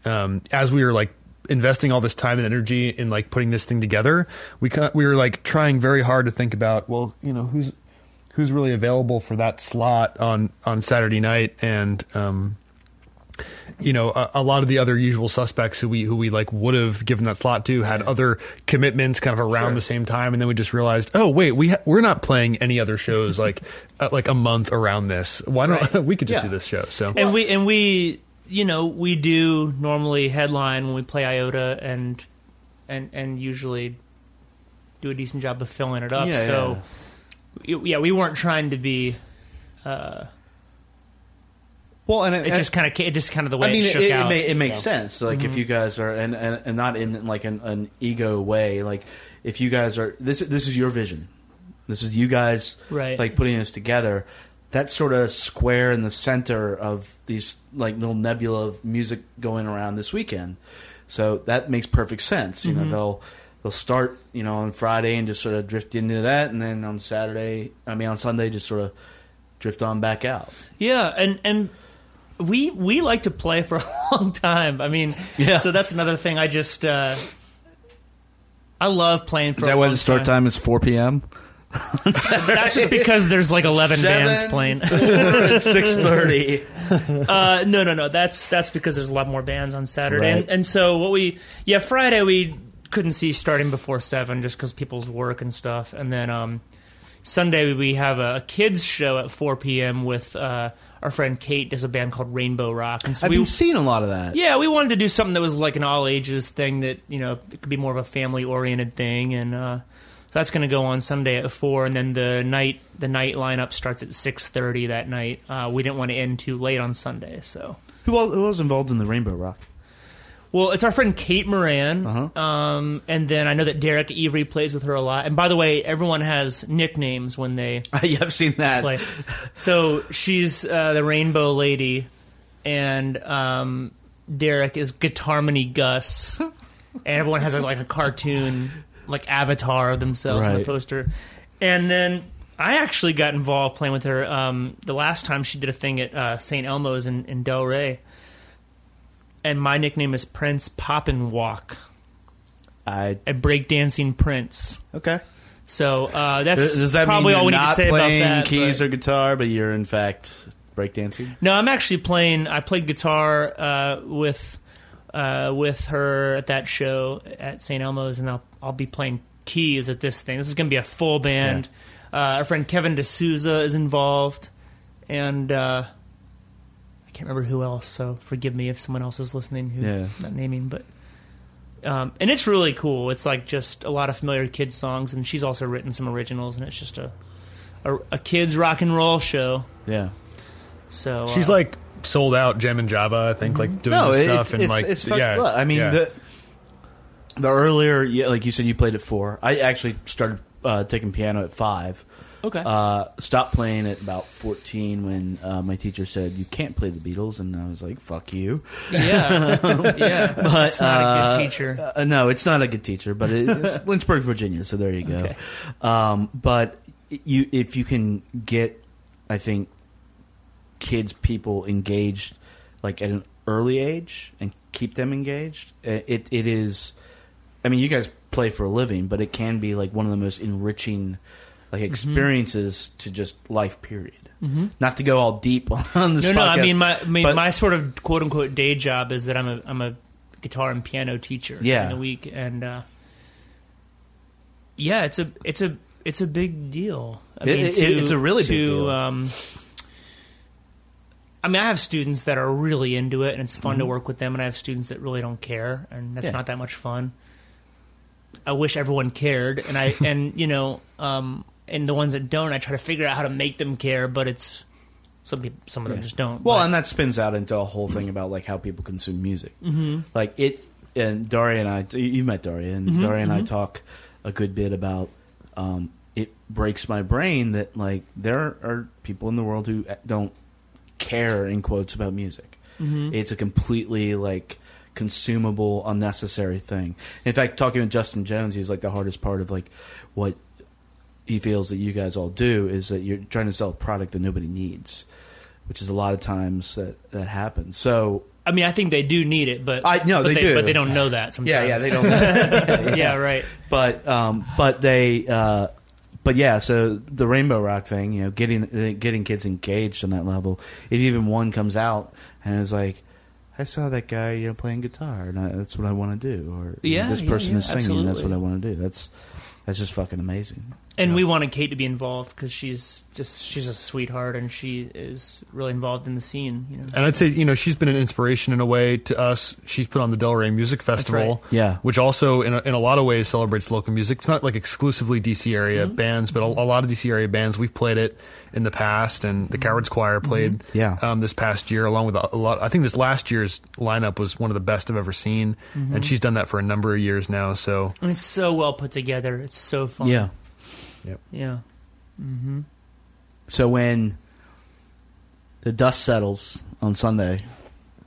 Speaker 6: um, as we were like investing all this time and energy in like putting this thing together, we kind of, we were like trying very hard to think about, well, you know, who's who's really available for that slot on on Saturday night, and um, you know, a, a lot of the other usual suspects who we who we like would have given that slot to had other commitments kind of around
Speaker 1: Sure.
Speaker 6: the same time, and then we just realized, oh wait, we ha- we're not playing any other shows like [laughs] uh, like a month around this. Why don't
Speaker 5: Right. [laughs]
Speaker 6: we could just
Speaker 1: Yeah.
Speaker 6: do this show? So
Speaker 5: and we and we you know we do normally headline when we play iota and and and usually do a decent job of filling it up
Speaker 1: Yeah,
Speaker 5: so y- yeah we weren't trying to be uh
Speaker 1: Well, and
Speaker 5: it just kind of it just kind of the way
Speaker 1: I mean,
Speaker 5: it
Speaker 1: it,
Speaker 5: shook
Speaker 1: it,
Speaker 5: out
Speaker 1: ma- it makes
Speaker 5: Yeah.
Speaker 1: sense. Like if you guys are, and, and and not in like an, an ego way. Like if you guys are, this this is your vision. This is you guys,
Speaker 5: Right.
Speaker 1: Like putting this together. That sort of square in the center of these like little nebula of music going around this weekend. So that makes perfect sense. You know, they'll they'll start you know on Friday and just sort of drift into that, and then on Saturday, I mean on Sunday, just sort of drift on back out.
Speaker 5: Yeah, and and we we like to play for [laughs] a long time. I mean,
Speaker 1: Yeah.
Speaker 5: So that's another thing. I just uh, I love playing for.
Speaker 1: Is that why the start time is four p.m.? [laughs]
Speaker 5: That's just because there's like eleven bands playing. [laughs]
Speaker 1: six thirty.
Speaker 5: Uh, no, no, no. That's that's because there's a lot more bands on Saturday,
Speaker 1: Right.
Speaker 5: and, and so what we yeah Friday we couldn't see starting before seven just because people's work and stuff, and then um, Sunday we have a, a kids show at four p.m. with uh, our friend Kate does a band called Rainbow Rock, and so
Speaker 1: I've
Speaker 5: we
Speaker 1: been seeing a lot of that.
Speaker 5: yeah we wanted to do something that was like an all ages thing that you know it could be more of a family oriented thing, and uh, that's going to go on Sunday at four, and then the night the night lineup starts at six thirty that night. Uh, we didn't want to end too late on Sunday, so.
Speaker 1: Who was, who was involved in the Rainbow Rock?
Speaker 5: Well, it's our friend Kate Moran,
Speaker 1: Uh-huh.
Speaker 5: um, and then I know that Derek Avery plays with her a lot. And by the way, everyone has nicknames when they [laughs]
Speaker 1: I've seen that.
Speaker 5: play. So she's uh, the Rainbow Lady, and um, Derek is Guitarmony Gus, [laughs] and everyone has a, like a cartoon like avatar of themselves on the
Speaker 1: Right.
Speaker 5: poster. And then I actually got involved playing with her um, the last time she did a thing at uh, St. Elmo's in, in Del Ray. And my nickname is Prince Poppin Walk,
Speaker 1: I
Speaker 5: a breakdancing prince.
Speaker 1: okay.
Speaker 5: So uh, that's
Speaker 1: Does does that
Speaker 5: probably
Speaker 1: mean
Speaker 5: all we need to say about
Speaker 1: playing
Speaker 5: that.
Speaker 1: keys
Speaker 5: but-
Speaker 1: or guitar, but you're in fact breakdancing?
Speaker 5: No, I'm actually playing. I played guitar uh, with uh, with her at that show at St. Elmo's, and I'll I'll be playing keys at this thing. This is going to be a full band. Uh, our friend Kevin D'Souza is involved, and uh, I can't remember who else. So forgive me if someone else is listening who
Speaker 1: Yeah.
Speaker 5: I'm not naming, but. Um, and it's really cool. It's like just a lot of familiar kids songs, and she's also written some originals, and it's just a a, a kids rock and roll show.
Speaker 1: Yeah.
Speaker 5: So
Speaker 6: She's
Speaker 5: uh,
Speaker 6: like sold out Jammin Java, I think, like doing
Speaker 1: no,
Speaker 6: this
Speaker 1: it-
Speaker 6: stuff
Speaker 1: it's,
Speaker 6: and
Speaker 1: it's,
Speaker 6: like
Speaker 1: it's
Speaker 6: yeah.
Speaker 1: look, I mean,
Speaker 6: yeah.
Speaker 1: the the earlier, yeah, like you said, you played at four. I actually started uh, taking piano at five.
Speaker 5: okay.
Speaker 1: Uh, stopped playing at about fourteen when uh, my teacher said you can't play the Beatles, and I was like, "Fuck you."
Speaker 5: Yeah, yeah. [laughs]
Speaker 1: But
Speaker 5: it's not a
Speaker 1: uh,
Speaker 5: good teacher.
Speaker 1: Uh, no, it's not a good teacher, but it, it's [laughs] Lynchburg, Virginia. So there you go.
Speaker 5: Okay.
Speaker 1: Um, but you, if you can get, I think, kids, people engaged, like at an early age, and keep them engaged, uh, it it is. I mean, you guys play for a living, but it can be like one of the most enriching, like
Speaker 5: Mm-hmm.
Speaker 1: experiences to just life. Period. Not to go all deep [laughs] on this.
Speaker 5: No, no. I mean, my I mean,
Speaker 1: but-
Speaker 5: my sort of quote unquote day job is that I'm a I'm a guitar and piano teacher
Speaker 1: Yeah.
Speaker 5: in the week, and uh, yeah, it's a it's a it's a big deal. I
Speaker 1: It-
Speaker 5: mean,
Speaker 1: it-
Speaker 5: to,
Speaker 1: it's a really
Speaker 5: to,
Speaker 1: big deal.
Speaker 5: Um, I mean, I have students that are really into it, and it's fun to
Speaker 1: Mm-hmm.
Speaker 5: work with them, and I have students that really don't care, and that's
Speaker 1: Yeah.
Speaker 5: not that much fun. I wish everyone cared, and I [laughs] and you know, um, and the ones that don't, I try to figure out how to make them care, but it's some people, some of them just don't.
Speaker 1: Well,
Speaker 5: but-
Speaker 1: and that spins out into a whole thing about like how people consume music. Mm-hmm. Like it, and Daria and I, you met Daria, and
Speaker 5: Mm-hmm,
Speaker 1: Daria and I talk a good bit about. Um, it breaks my brain that like there are people in the world who don't care in quotes about music.
Speaker 5: Mm-hmm.
Speaker 1: It's a completely like consumable, unnecessary thing. In fact, talking with Justin Jones, he's like the hardest part of like what he feels that you guys all do is that you're trying to sell a product that nobody needs, which is a lot of times that that happens. So
Speaker 5: I mean, I think they do need it, but
Speaker 1: I- no,
Speaker 5: but
Speaker 1: they do.
Speaker 5: but they don't know that sometimes. [laughs]
Speaker 1: yeah, yeah, they don't. [laughs]
Speaker 5: yeah, right.
Speaker 1: but um, but they uh, but yeah. So the Rainbow Rock thing, you know, getting getting kids engaged on that level. If even one comes out and is like. I saw that guy, you know, playing guitar, and I, that's what I want to do. Or you know,
Speaker 5: Yeah,
Speaker 1: this
Speaker 5: yeah,
Speaker 1: person
Speaker 5: yeah,
Speaker 1: is singing, that's what. I want to do. That's that's just fucking amazing.
Speaker 5: And we wanted Kate to be involved because she's just she's a sweetheart and she is really involved in the scene. You know,
Speaker 6: And I'd say, you know, she's been an inspiration in a way to us. She's put on the Del Ray Music Festival,
Speaker 5: right.
Speaker 1: Yeah.
Speaker 6: which also, in a, in a lot of ways, celebrates local music. It's not like exclusively DC area
Speaker 5: Mm-hmm.
Speaker 6: bands, but a, a lot of DC area bands. We've played it in the past, and the Cowards Choir played,
Speaker 5: Mm-hmm.
Speaker 1: Yeah.
Speaker 6: um, this past year, along with a, a lot. I think this last year's lineup was one of the best I've ever seen,
Speaker 5: Mm-hmm.
Speaker 6: and she's done that for a number of years now. So,
Speaker 5: and it's so well put together. It's so fun.
Speaker 1: Yeah.
Speaker 5: Yeah.
Speaker 1: So when the dust settles on Sunday,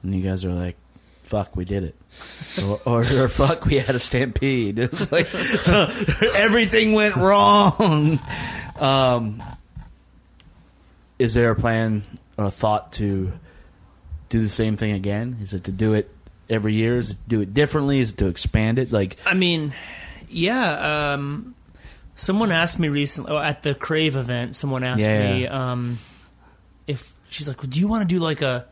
Speaker 1: and you guys are like, "Fuck, we did it," [laughs] or, or, or "Fuck, we had a stampede," [laughs] it's like so everything went wrong. Um, is there a plan or a thought to do the same thing again? Is it to do it every year? Is it to do it differently? Is it to expand it? Like,
Speaker 5: I mean, yeah. Um, someone asked me recently oh, at the Crave event. Someone asked
Speaker 1: Yeah.
Speaker 5: me um, if she's like, "Do you want to do like a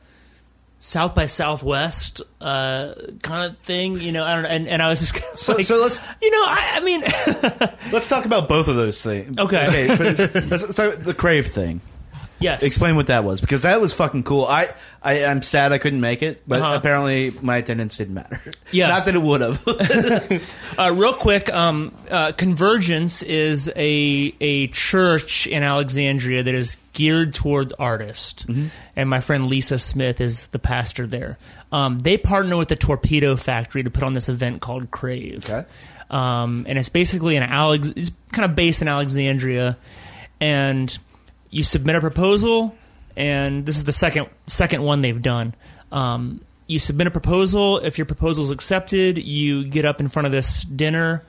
Speaker 5: South by Southwest uh, kind of thing?" You know, I don't know. And, and I was just [laughs] kinda
Speaker 1: so,
Speaker 5: like,
Speaker 1: so let's
Speaker 5: you know, I, I mean, [laughs]
Speaker 1: let's talk about both of those things.
Speaker 5: Okay.
Speaker 1: okay. but it's- let's start with the crave thing.
Speaker 5: Yes.
Speaker 1: Explain what that was because that was fucking cool. I, I I'm sad I couldn't make it, but
Speaker 5: Uh-huh.
Speaker 1: apparently my attendance didn't matter.
Speaker 5: Yeah.
Speaker 1: not that it would have. [laughs] [laughs]
Speaker 5: Uh, real quick, um, uh, Convergence is a a church in Alexandria that is geared toward artists, and my friend Lisa Smith is the pastor there. Um, they partner with the Torpedo Factory to put on this event called Crave,
Speaker 1: Okay.
Speaker 5: um, and it's basically an Alex. It's kind of based in Alexandria, and you submit a proposal, and this is the second second one they've done. Um, you submit a proposal. If your proposal is accepted, you get up in front of this dinner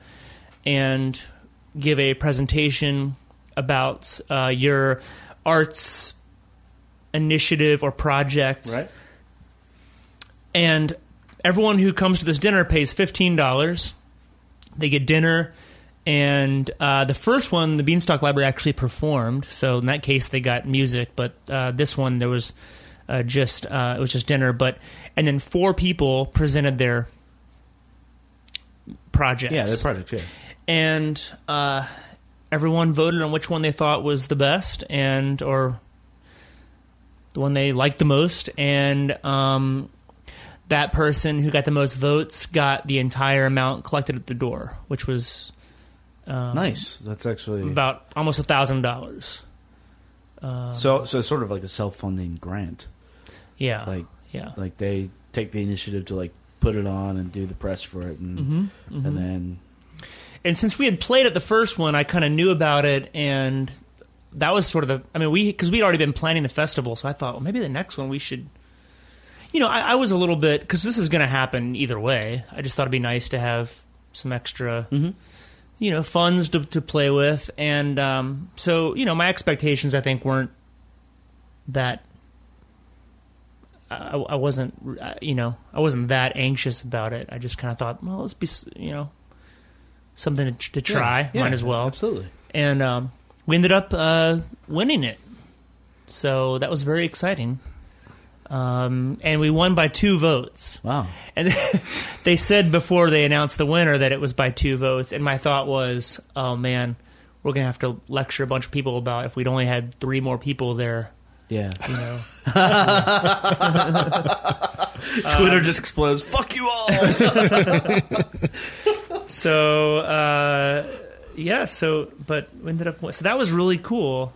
Speaker 5: and give a presentation about uh, your arts initiative or project Right. and everyone who comes to this dinner pays fifteen dollars. They get dinner And uh, the first one, the Beanstalk Library actually performed. So in that case, they got music. But uh, this one, there was uh, just uh, it was just dinner. But and then four people presented their projects.
Speaker 1: Yeah, the project. Yeah.
Speaker 5: and uh, everyone voted on which one they thought was the best and or the one they liked the most and um, that person who got the most votes got the entire amount collected at the door which was Um,
Speaker 1: nice. That's actually
Speaker 5: about almost a thousand dollars um,
Speaker 1: so. So it's sort of like a self-funding grant.
Speaker 5: yeah
Speaker 1: Like
Speaker 5: yeah
Speaker 1: like they take the initiative to like put it on and do the press for it, and
Speaker 5: Mm-hmm, mm-hmm.
Speaker 1: and then
Speaker 5: and since we had played at the first one, I kind of knew about it, and that was sort of the. I mean, we because we'd already been planning the festival, so I thought, well, maybe the next one we should. You know, I, I was a little bit because this is going to happen either way. I just thought it'd be nice to have some extra, mm-hmm. You know, funds to to play with, and um, so you know, my expectations I think weren't that. I, I wasn't, you know, I wasn't that anxious about it. I just kind of thought, well, let's be, you know, something to, to try.
Speaker 1: Yeah,
Speaker 5: Might as well.
Speaker 1: Absolutely.
Speaker 5: And um, we ended up uh, winning it. So that was very exciting. Um, and we won by two votes.
Speaker 1: Wow.
Speaker 5: And [laughs] they said before they announced the winner that it was by two votes. And my thought was, oh man, we're going to have to lecture a bunch of people about if we'd only had three more people there.
Speaker 1: Yeah.
Speaker 5: You know, [laughs]
Speaker 1: Twitter just explodes. Fuck you all. [laughs]
Speaker 5: so uh, yeah so but we ended up so that was really cool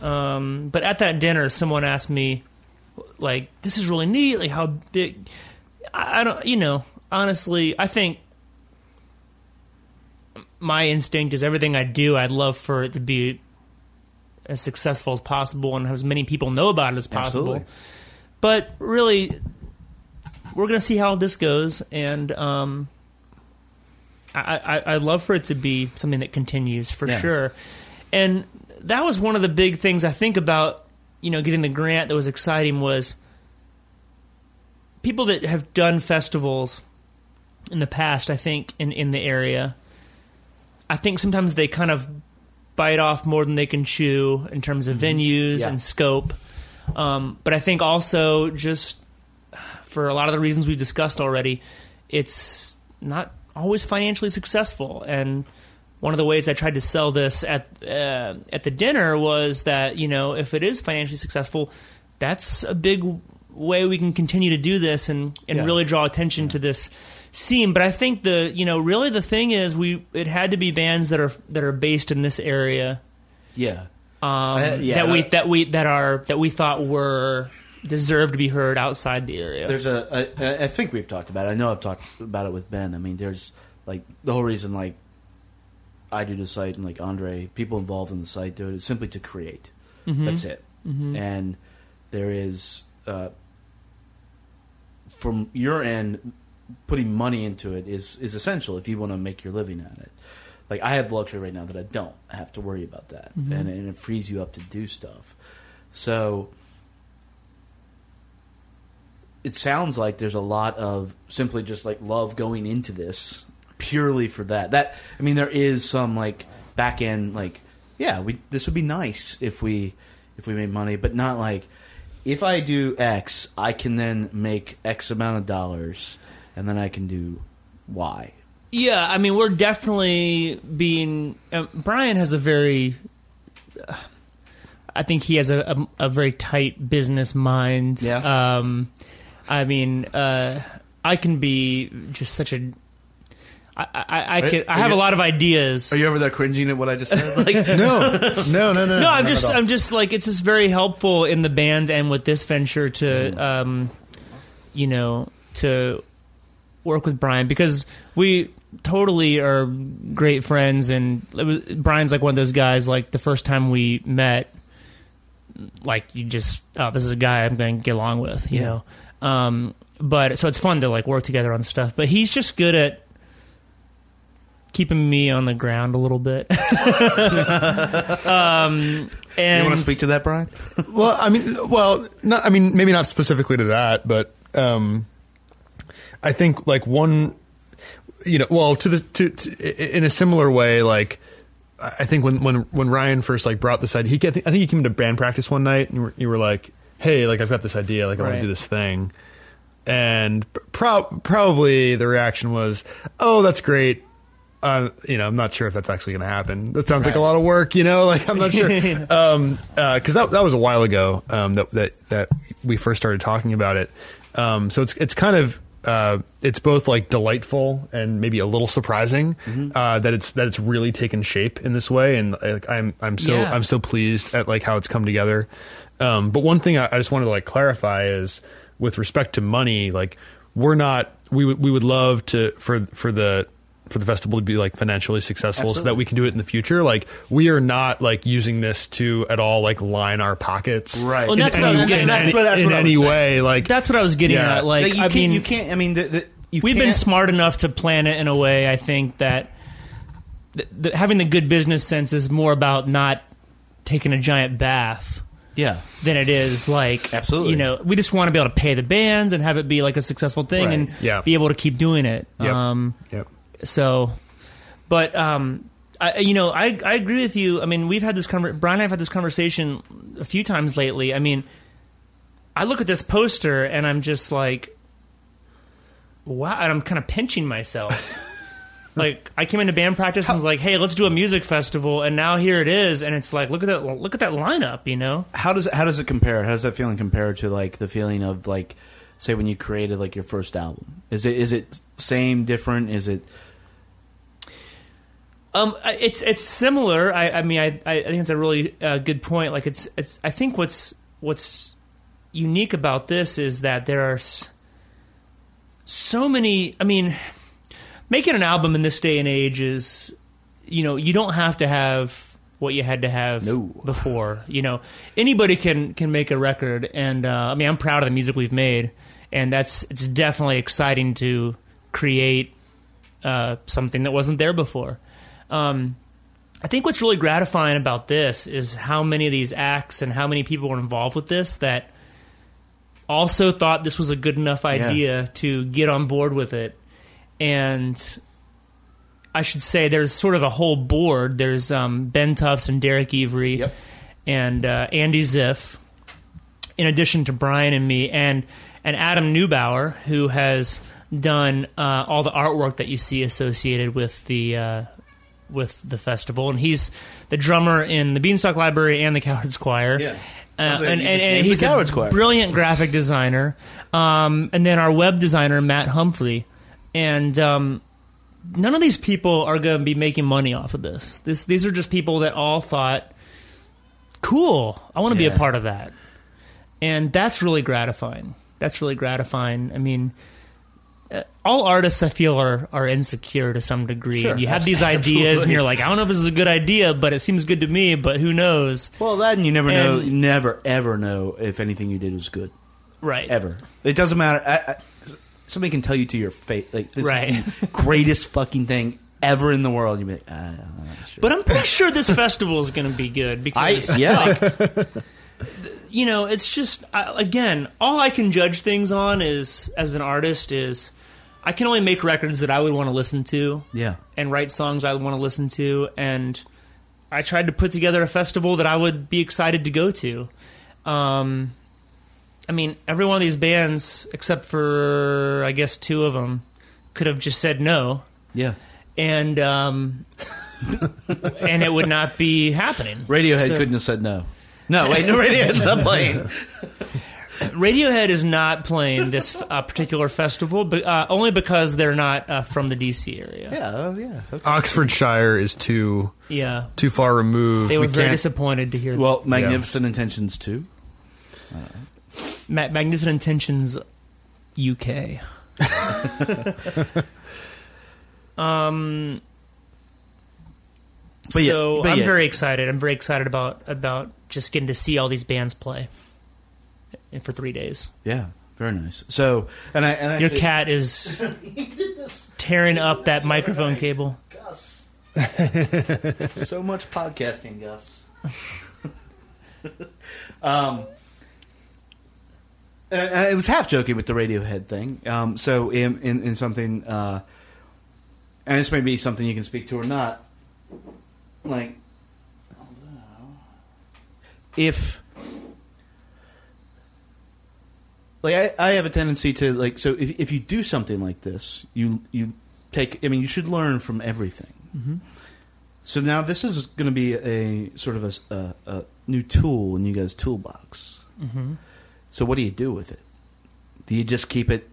Speaker 5: um, but at that dinner someone asked me like this is really neat like how big I, I don't you know honestly i think my instinct is everything i do i'd love for it to be as successful as possible and have as many people know about it as possible
Speaker 1: Absolutely.
Speaker 5: but really we're gonna see how this goes and um I, I, I'd love for it to be something that continues for
Speaker 1: Yeah.
Speaker 5: sure. And that was one of the big things I think about, you know, getting the grant that was exciting was people that have done festivals in the past, I think, in, in the area, I think sometimes they kind of bite off more than they can chew in terms of venues
Speaker 1: Yeah.
Speaker 5: and scope. Um, but I think also just for a lot of the reasons we've discussed already, it's not always financially successful. And one of the ways I tried to sell this at uh, at the dinner was that you know if it is financially successful, that's a big way we can continue to do this and and
Speaker 1: Yeah.
Speaker 5: really draw attention to this scene. But I think the you know really the thing is we it had to be bands that are that are based in this area
Speaker 1: yeah.
Speaker 5: um,
Speaker 1: Uh, yeah,
Speaker 5: that we
Speaker 1: that-
Speaker 5: we that are that we thought were deserved to be heard outside the area.
Speaker 1: There's a, a. I think we've talked about it. I know I've talked about it with Ben. I mean, there's like the whole reason like I do the site and like Andre, people involved in the site do it is simply to create. Mm-hmm. That's it. Mm-hmm. And there is uh, from your end, putting money into it is is essential if you want to make your living at it. Like I have the luxury right now that I don't have to worry about that, mm-hmm. and, and it frees you up to do stuff. So it sounds like there's a lot of simply just like love going into this purely for that. That I mean, there is some like back end like yeah, we this would be nice if we if we made money, but not like if I do X, I can then make X amount of dollars, and then I can do Y.
Speaker 5: Yeah, I mean, we're definitely being. Uh, Brian has a very. Uh, I think he has a, a, a very tight business mind.
Speaker 1: Yeah.
Speaker 5: Um, I mean, uh, I can be just such a. I, I, I, can, I have
Speaker 1: you-
Speaker 5: a lot of ideas.
Speaker 1: Are you over there cringing at what I just said? [laughs] Like,
Speaker 6: No, no, no, no.
Speaker 5: no, I'm just. I'm just like it's just very helpful in the band and with this venture to, um, you know, to work with Brian because we totally are great friends, and it was, Brian's like one of those guys. Like the first time we met, like you just, oh, this is a guy I'm going to get along with, you know. Um, but so it's fun to like work together on stuff. But he's just good at keeping me on the ground a little bit. [laughs] um, and
Speaker 1: you want to speak to that, Brian?
Speaker 6: Well, I mean, well, not. I mean, maybe not specifically to that, but um, I think like one. you know, well, to the to, to in a similar way, like I think when when when Ryan first like brought this idea, he I think he came to band practice one night and you were, you were like, "Hey, like I've got this idea, like I want to do this thing," and pro- probably the reaction was, "Oh, that's great." Uh, you know, I'm not sure if that's actually going to happen. That sounds like a lot of work, you know. [laughs] Like I'm not sure, [laughs] um, because that that was a while ago um, that that that we first started talking about it. Um, so it's it's kind of uh, it's both like delightful and maybe a little surprising uh, that it's that it's really taken shape in this way, and like I'm I'm so
Speaker 5: Yeah.
Speaker 6: I'm so pleased at like how it's come together. Um, but one thing I, I just wanted to like clarify is with respect to money, like we're not we would we would love to for for the for the festival to be like financially successful so that we can do it in the future. Like we are not like using this to at all like line our pockets.
Speaker 1: Right.
Speaker 5: Well, that's
Speaker 6: in
Speaker 5: what I was getting
Speaker 6: in
Speaker 5: at.
Speaker 6: any-
Speaker 1: That's what- that's
Speaker 6: in
Speaker 1: what I was
Speaker 6: any
Speaker 1: saying.
Speaker 6: way. Like
Speaker 5: That's what I was getting
Speaker 6: Yeah.
Speaker 5: at. Like,
Speaker 1: Like, you
Speaker 5: I
Speaker 1: can't,
Speaker 5: mean,
Speaker 1: you can't. I mean, the, the, you
Speaker 5: we've been
Speaker 1: can't-
Speaker 5: smart enough to plan it in a way. I think that th- the, having the good business sense is more about not taking a giant bath
Speaker 1: Yeah,
Speaker 5: than it is like
Speaker 1: Absolutely.
Speaker 5: You know, we just want to be able to pay the bands and have it be like a successful thing
Speaker 1: Right.
Speaker 5: and
Speaker 6: Yeah.
Speaker 5: be able to keep doing it.
Speaker 6: Yep.
Speaker 5: Um,
Speaker 6: Yep.
Speaker 5: So, but um, I, you know, I I agree with you. I mean, we've had this conver- Brian and I've had this conversation a few times lately. I mean, I look at this poster and I'm just like, wow, and I'm kind of pinching myself. [laughs] like I came into band practice and was like, "Hey, let's do a music festival," and now here it is, and it's like, look at that, look at that lineup, you know?
Speaker 1: how does how does it compare? How does that feeling compare to like the feeling of like, say, when you created like your first album? Is it is it same, different? Is it
Speaker 5: Um, it's it's similar. I, I mean, I I think it's a really uh, good point. Like it's it's. I think what's what's unique about this is that there are so many. I mean, making an album in this day and age is, you know, you don't have to have what you had to have
Speaker 1: No.
Speaker 5: before. You know, anybody can can make a record, and uh, I mean, I'm proud of the music we've made, and that's it's definitely exciting to create uh, something that wasn't there before. Um, I think what's really gratifying about this is how many of these acts and how many people were involved with this that also thought this was a good enough idea to get on board with it. And I should say there's sort of a whole board. There's um, Ben Tufts and Derek Avery
Speaker 1: Yep.
Speaker 5: and uh, Andy Ziff, in addition to Brian and me, and and Adam Neubauer, who has done uh, all the artwork that you see associated with the uh, with the festival, and he's the drummer in the Beanstalk Library and the Cowards Choir.
Speaker 1: Yeah.
Speaker 5: Uh, and, and, and he's a
Speaker 1: Choir.
Speaker 5: brilliant graphic designer. Um, and then our web designer Matt Humphrey, and um, none of these people are going to be making money off of this. This these are just people that all thought, "Cool, I want to be a part of that," and that's really gratifying. That's really gratifying. I mean, Uh, all artists I feel are are insecure to some degree.
Speaker 1: Sure,
Speaker 5: and you have these ideas,
Speaker 1: absolutely.
Speaker 5: and you're like, "I don't know if this is a good idea, but it seems good to me." But who knows?
Speaker 1: well that and you never know,
Speaker 5: And-
Speaker 1: you never ever know if anything you did was good
Speaker 5: Right?
Speaker 1: ever. It doesn't matter. I, I, somebody can tell you to your face like this
Speaker 5: Right.
Speaker 1: is the greatest fucking thing ever in the world. You'd be like, I'm not sure.
Speaker 5: But I'm pretty sure this festival is going to be good
Speaker 1: I
Speaker 5: because
Speaker 1: yeah.
Speaker 5: you know, it's just again, all I can judge things on is as an artist is I can only make records that I would want to listen to
Speaker 1: yeah.
Speaker 5: and write songs I would want to listen to and I tried to put together a festival that I would be excited to go to. Um I mean, every one of these bands except for I guess two of them could have just said no
Speaker 1: Yeah.
Speaker 5: and um [laughs] and it would not be happening.
Speaker 1: Radiohead
Speaker 5: So-
Speaker 1: couldn't have said no. No, wait, no, Radiohead's not playing. [laughs]
Speaker 5: Radiohead is not playing this uh, particular festival, but uh, only because they're not uh, from the DC area.
Speaker 1: Yeah, oh yeah. Okay.
Speaker 6: Oxfordshire is too
Speaker 5: Yeah,
Speaker 6: too far removed.
Speaker 5: they were
Speaker 6: We
Speaker 5: very
Speaker 6: can't-
Speaker 5: disappointed to hear. That.
Speaker 1: Well, Magnificent Intentions too.
Speaker 5: Ma- Magnificent Intentions, UK. [laughs] um.
Speaker 1: But yeah-
Speaker 5: so
Speaker 1: but
Speaker 5: I'm
Speaker 1: yeah.
Speaker 5: very excited. I'm very excited about about just getting to see all these bands play for three days.
Speaker 1: Yeah, very nice. So, and I and I
Speaker 5: Your cat is [laughs] tearing up that microphone cable.
Speaker 1: Gus. [laughs] so much podcasting, Gus. [laughs] um, uh, I was half joking with the Radiohead thing. Um, so in in, in something uh, and this may be something you can speak to or not. Like, if like I, I have a tendency to like so if if you do something like this, you you take. I mean, you should learn from everything.
Speaker 5: Mm-hmm.
Speaker 1: So now this is going to be a sort of a a new tool in you guys' toolbox.
Speaker 5: Mm-hmm.
Speaker 1: So what do you do with it? Do you just keep it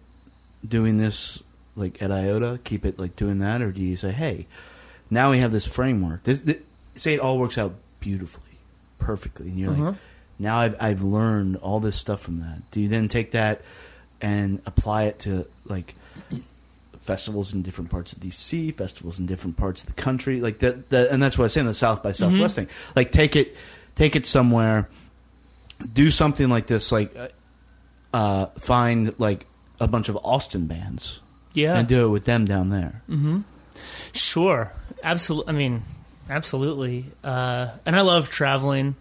Speaker 1: doing this like at IOTA, keep it like doing that, or do you say, hey, now we have this framework? This, thi- say it all works out beautifully, perfectly, and you're
Speaker 5: Uh-huh.
Speaker 1: like, now I've I've learned all this stuff from that. Do you then take that and apply it to like festivals in different parts of DC, festivals in different parts of the country, like that? that and that's what I was saying the South by Southwest thing. Like take it, take it somewhere do something like this, like uh, uh, find like a bunch of Austin bands
Speaker 5: Yeah.
Speaker 1: and do it with them down there. Mm-hmm.
Speaker 5: Sure, absolutely. I mean, absolutely. Uh, and I love traveling.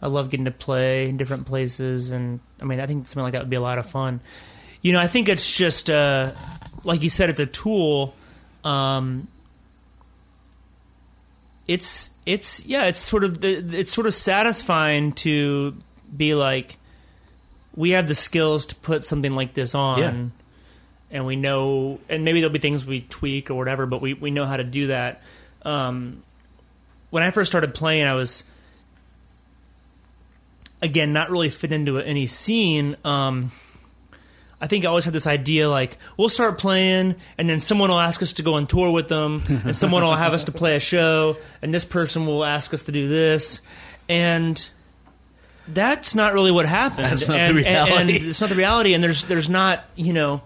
Speaker 5: I love getting to play in different places, and I mean, I think something like that would be a lot of fun. You know, I think it's just uh, like you said, it's a tool. Um, it's it's yeah, it's sort of the it's sort of satisfying to be like, we have the skills to put something like this on
Speaker 1: Yeah.
Speaker 5: and we know and maybe there'll be things we tweak or whatever but we, we know how to do that um, when i first started playing i was again not really fit into any scene um, i think i always had this idea like we'll start playing and then someone will ask us to go on tour with them [laughs] and someone will have us to play a show and this person will ask us to do this and that's not really what happened.
Speaker 1: That's not the
Speaker 5: and, and-
Speaker 1: reality.
Speaker 5: and it's not the reality. And there's there's not you know,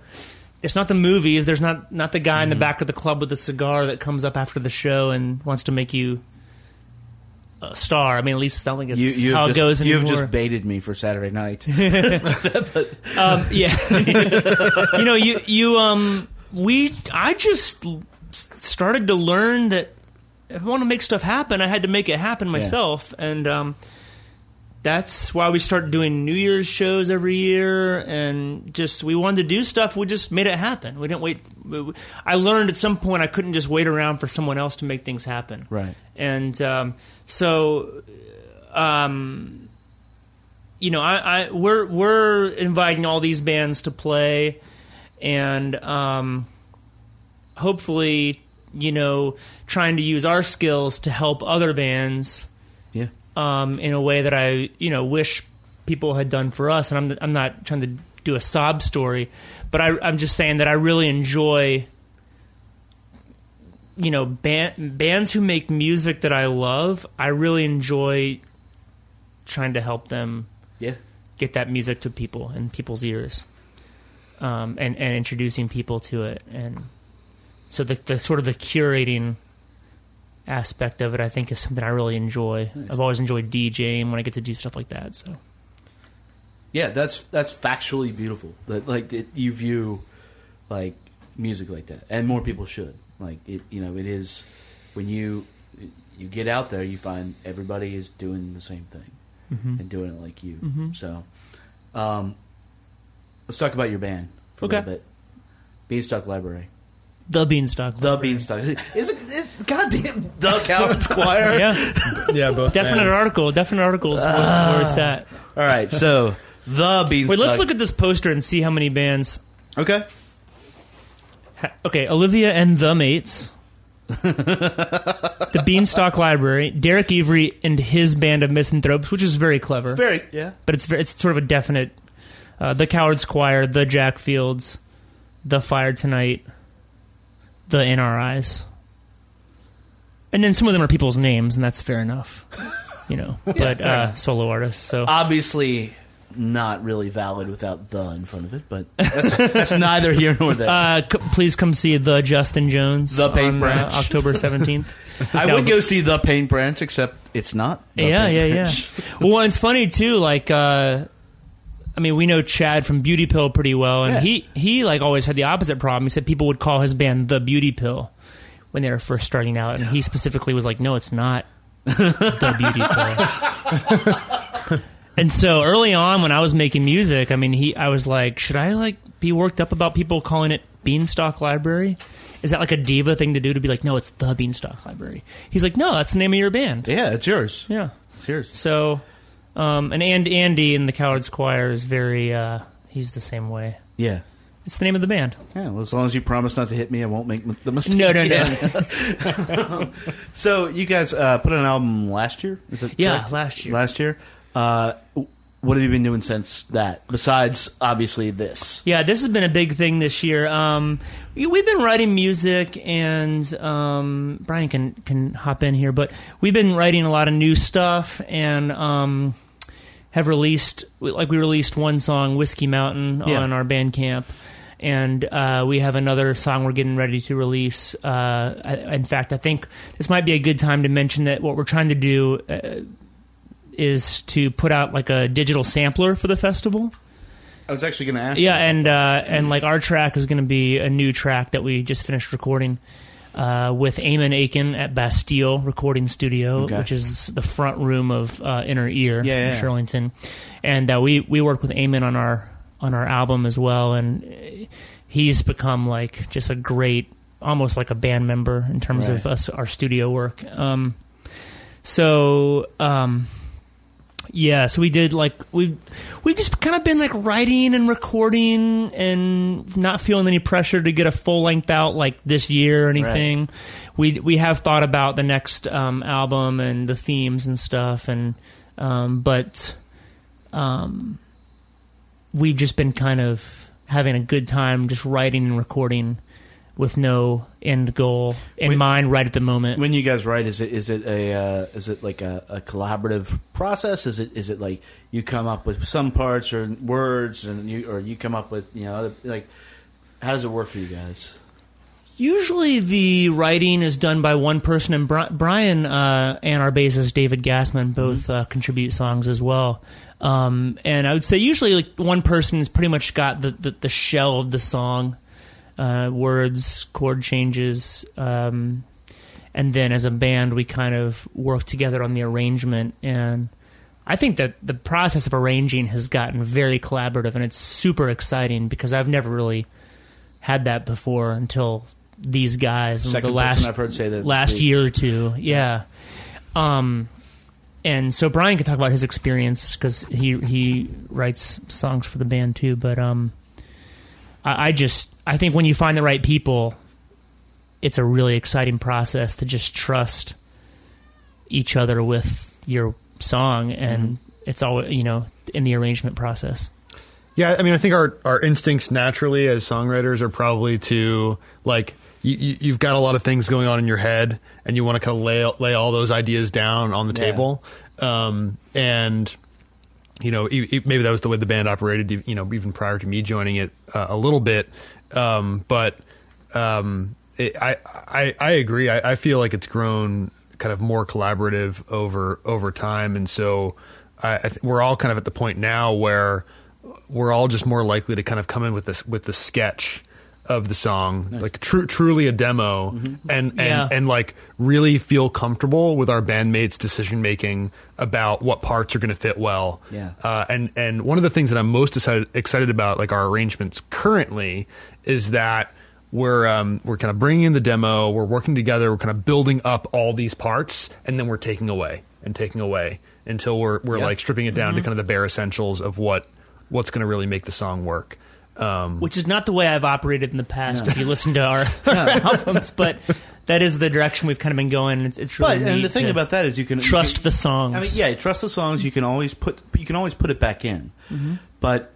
Speaker 5: it's not the movies. There's not not the guy in
Speaker 1: Mm-hmm.
Speaker 5: the back of the club with the cigar that comes up after the show and wants to make you a star. I mean, at least I don't think it's
Speaker 1: You, you
Speaker 5: how
Speaker 1: have
Speaker 5: it
Speaker 1: just,
Speaker 5: goes
Speaker 1: You've just baited me for Saturday night. [laughs] [laughs]
Speaker 5: um, yeah, [laughs] you know, you you um, we I just started to learn that if I want to make stuff happen, I had to make it happen myself, and um, that's why we started doing New Year's shows every year, and just we wanted to do stuff. We just made it happen. We didn't wait. I learned at some point I couldn't just wait around for someone else to make things happen.
Speaker 1: Right.
Speaker 5: and um, so. Um, you know, I, I we're we're inviting all these bands to play, and um, hopefully, you know, trying to use our skills to help other bands
Speaker 1: yeah.
Speaker 5: um, in a way that I, you know, wish people had done for us. And I'm I'm not trying to do a sob story, but I, I'm just saying that I really enjoy, you know, band, bands who make music that I love. I really enjoy trying to help them
Speaker 1: Yeah.
Speaker 5: get that music to people and people's ears, um, and and introducing people to it, and so the the sort of the curating aspect of it, I think, is something I really enjoy. I've always enjoyed DJing when I get to do stuff like that. So
Speaker 1: Yeah, that's that's factually beautiful. That like it, you view like music like that, and more people should. Like it, you know, it is when you you get out there, you find everybody is doing the same thing mm-hmm. and doing it like you. Mm-hmm. So, um, let's talk about your band for
Speaker 5: Okay.
Speaker 1: a little bit. Beanstalk Library,
Speaker 5: the Beanstalk,
Speaker 1: the
Speaker 5: Library.
Speaker 1: Beanstalk. Is it, is, goddamn [laughs] the Calvin's [laughs] Choir?
Speaker 5: yeah,
Speaker 6: Yeah, both.
Speaker 5: definite
Speaker 6: bands.
Speaker 5: article, definite articles where, ah. where it's at.
Speaker 1: All right, so the Beanstalk.
Speaker 5: Wait, let's look at this poster and see how many bands.
Speaker 1: Okay.
Speaker 5: Ha- [laughs] Okay, Olivia and the Mates. [laughs] the Beanstalk Library, Derek Avery and his band of misanthropes, which is very clever.
Speaker 1: Very yeah.
Speaker 5: but it's very, it's sort of a definite. Uh, the Coward's Choir, the Jack Fields, the Fire Tonight, the NRIs, and then some of them are people's names, and that's fair enough, you know. [laughs] but uh, solo artists, so
Speaker 1: obviously not really valid without the in front of it, but that's, that's neither here nor there.
Speaker 5: uh, c- please come see the Justin Jones
Speaker 1: The Paint
Speaker 5: on,
Speaker 1: Branch.
Speaker 5: uh, October seventeenth. [laughs]
Speaker 1: I
Speaker 5: no,
Speaker 1: would go see the Paint Branch, except it's not.
Speaker 5: yeah, yeah, yeah. [laughs] Well, it's funny too. Like, uh, I mean, we know Chad from Beauty Pill pretty well, and
Speaker 1: Yeah.
Speaker 5: he he like always had the opposite problem. He said people would call his band the Beauty Pill when they were first starting out, and he specifically was like, "No, it's not [laughs] the Beauty Pill." And so early on, when I was making music, I mean, he I was like, should I like be worked up about people calling it Beanstalk Library? is that like a diva thing to do to be like, no, it's the Beanstalk Library? He's like, no, that's the name of your band.
Speaker 1: Yeah, it's yours.
Speaker 5: Yeah.
Speaker 1: It's yours.
Speaker 5: So, um, and, and Andy in the Cowards Choir is very, uh, he's the same way.
Speaker 1: Yeah.
Speaker 5: It's the name of the band.
Speaker 1: Yeah, well, as long as you promise not to hit me, I won't make m- the mistake.
Speaker 5: No, no, no. [laughs]
Speaker 1: so you guys uh, put an album last year?
Speaker 5: Yeah,
Speaker 1: correct?
Speaker 5: last year.
Speaker 1: Last year. Uh, what have you been doing since that? Besides, obviously, this.
Speaker 5: Yeah, this has been a big thing this year. Um, we- we've been writing music, and um, Brian can can hop in here, but we've been writing a lot of new stuff, and um, have released like we released one song, Whiskey Mountain,
Speaker 1: Yeah.
Speaker 5: on our Bandcamp. And uh, we have another song we're getting ready to release. Uh, I, in fact, I think this might be a good time to mention that what we're trying to do uh, is to put out like a digital sampler for the festival.
Speaker 1: I was actually going to ask.
Speaker 5: Yeah,
Speaker 1: you.
Speaker 5: and uh, and like our track is going to be a new track that we just finished recording uh, with Eamon Aiken at Bastille Recording Studio,
Speaker 1: Okay.
Speaker 5: which is the front room of uh, Inner Ear
Speaker 1: Yeah,
Speaker 5: in
Speaker 1: yeah.
Speaker 5: Shirlington, and uh, we we work with Eamon on our on our album as well, and he's become like just a great, almost like a band member in terms of us our studio work. Um, so. Um, yeah, so we did like we've we've just kind of been like writing and recording and not feeling any pressure to get a full length out like this year or anything. We we have thought about the next um, album and the themes and stuff, and um, but um, we've just been kind of having a good time just writing and recording with no end goal in
Speaker 1: Wait-
Speaker 5: mind right at the moment.
Speaker 1: when you guys write, is it is it a uh, is it like a, a collaborative process? Is it is it like you come up with some parts or words, and you or you come up with you know other, like how does it work for you guys?
Speaker 5: Usually the writing is done by one person, and Bri- Brian uh, and our bassist David Gassman both uh, contribute songs as well. Um, and I would say usually like one person's pretty much got the, the, the shell of the song, uh, words, chord changes, um, and then as a band we kind of work together on the arrangement. And I think that the process of arranging has gotten very collaborative, and it's super exciting because I've never really had that before until these guys
Speaker 1: Second
Speaker 5: the last
Speaker 1: I've heard say that
Speaker 5: last
Speaker 1: week.
Speaker 5: year or two. Yeah. Um, and so Brian can talk about his experience because he he writes songs for the band too. But um, I, I just I think when you find the right people, it's a really exciting process to just trust each other with your song, and it's all you know in the arrangement process.
Speaker 6: Yeah, I mean, I think our, our instincts naturally as songwriters are probably to like you, you, you've got a lot of things going on in your head, and you want to kind of lay lay all those ideas down on the
Speaker 1: Yeah.
Speaker 6: table, um, and you know maybe that was the way the band operated, you know, even prior to me joining it uh, a little bit, um, but um, it, I, I I agree. I, I feel like it's grown kind of more collaborative over over time, and so I, I th- we're all kind of at the point now where we're all just more likely to kind of come in with this with the sketch of the song, like tru- truly a demo, and and
Speaker 5: Yeah.
Speaker 6: and like really feel comfortable with our bandmates' decision making about what parts are going to fit well.
Speaker 1: Yeah.
Speaker 6: Uh, and and one of the things that I'm most excited excited about, like our arrangements currently, is that we're um, we're kind of bringing in the demo, we're working together, we're kind of building up all these parts, and then we're taking away and taking away until we're we're
Speaker 1: Yeah.
Speaker 6: like stripping it down to kind of the bare essentials of what what's going to really make the song work. Um,
Speaker 5: which is not the way I've operated in the past. If you listen to our, [laughs] our [laughs] albums, but that is the direction we've kind of been going. and It's, it's really
Speaker 1: But and the thing about that is you can you
Speaker 5: trust
Speaker 1: can-
Speaker 5: the songs.
Speaker 1: I mean, yeah, trust the songs. You can always put you can always put it back in, but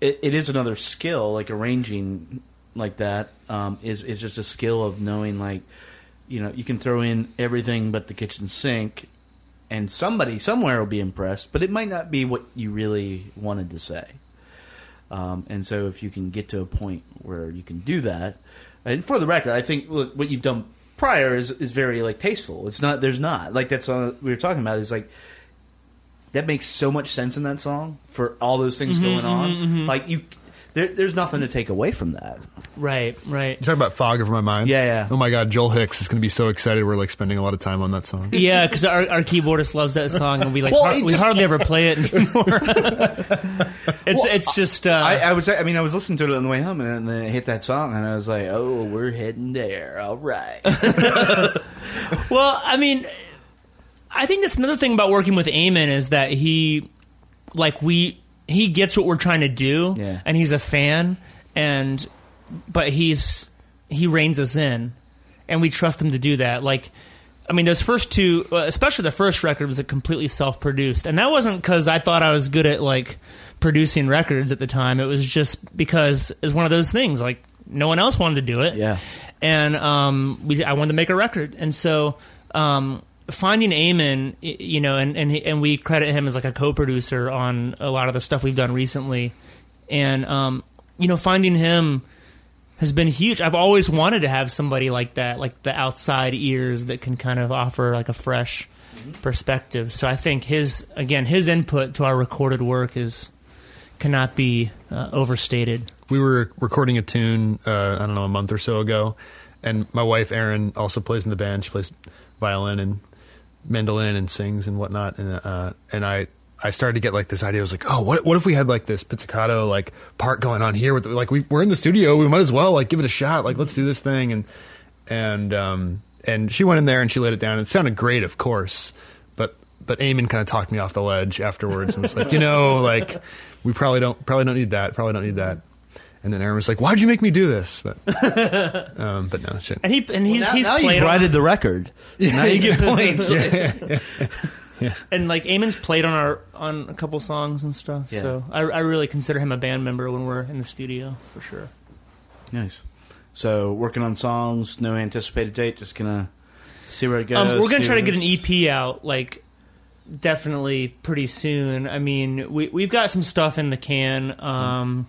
Speaker 1: it, it is another skill. Like arranging like that um, is is just a skill of knowing like you know you can throw in everything but the kitchen sink, and somebody somewhere will be impressed, but it might not be what you really wanted to say. Um, and so, if you can get to a point where you can do that, and for the record, I think look, what you've done prior is is very like tasteful. It's not. There's not like that's all we were talking about. Is like that makes so much sense in that song for all those things mm-hmm, going mm-hmm, on. Mm-hmm. Like you, there, there's nothing to take away from that.
Speaker 5: Right, right.
Speaker 6: You talk about fog over my mind.
Speaker 1: Yeah, yeah.
Speaker 6: Oh my god, Joel Hicks is going to be so excited. We're like spending a lot of time on that song. [laughs]
Speaker 5: Yeah, because our, our keyboardist loves that song, and we like
Speaker 1: Well,
Speaker 5: har-
Speaker 1: it
Speaker 5: we
Speaker 1: just-
Speaker 5: hardly ever play it [laughs] anymore. [laughs] it's it's just uh,
Speaker 1: I, I was, I mean, I was listening to it on the way home, and then it hit that song, and I was like, "Oh, we're heading there. All right."
Speaker 5: Well, I mean, I think that's another thing about working with Eamon is that he, like, we he gets what we're trying to do,
Speaker 1: Yeah.
Speaker 5: and he's a fan, and but he's he reins us in, and we trust him to do that. Like, I mean, those first two, especially the first record, was a completely self-produced, and that wasn't because I thought I was good at like producing records at the time. It was just because it's one of those things like no one else wanted to do it
Speaker 1: yeah,
Speaker 5: and um, we I wanted to make a record, and so um, finding Eamon, you know, and and and we credit him as like a co-producer on a lot of the stuff we've done recently, and um, you know, finding him has been huge. I've always wanted to have somebody like that, like the outside ears that can kind of offer like a fresh perspective. So I think his again his input to our recorded work is cannot be uh, overstated.
Speaker 6: we were recording a tune uh, I don't know a month or so ago, and my wife Erin also plays in the band. She plays violin and mandolin and sings and whatnot. And uh, and I I started to get like this idea. I was like, oh, what what if we had like this pizzicato like part going on here? With like we we're in the studio, we might as well like give it a shot. Like let's do this thing. And and um and she went in there and she laid it down. It sounded great, of course, but but Eamon kind of talked me off the ledge afterwards and was like, you know, like we probably don't probably don't need that. Probably don't need that. And then Erin was like, "Why'd you make me do this?" But, [laughs] um, but no, shit.
Speaker 5: And he and he's
Speaker 1: now,
Speaker 5: he's
Speaker 1: now
Speaker 5: played on-
Speaker 1: righted the record. now you get [laughs] points. Yeah. [laughs]
Speaker 5: and like Eamon's played on our on a couple songs and stuff.
Speaker 1: Yeah.
Speaker 5: So I, I really consider him a band member when we're in the studio for sure.
Speaker 1: Nice. So working on songs, no anticipated date. Just gonna see where it goes.
Speaker 5: Um, we're gonna
Speaker 1: see
Speaker 5: try to
Speaker 1: where
Speaker 5: get an
Speaker 1: it's-
Speaker 5: EP out like definitely pretty soon. I mean, we we've got some stuff in the can. Um,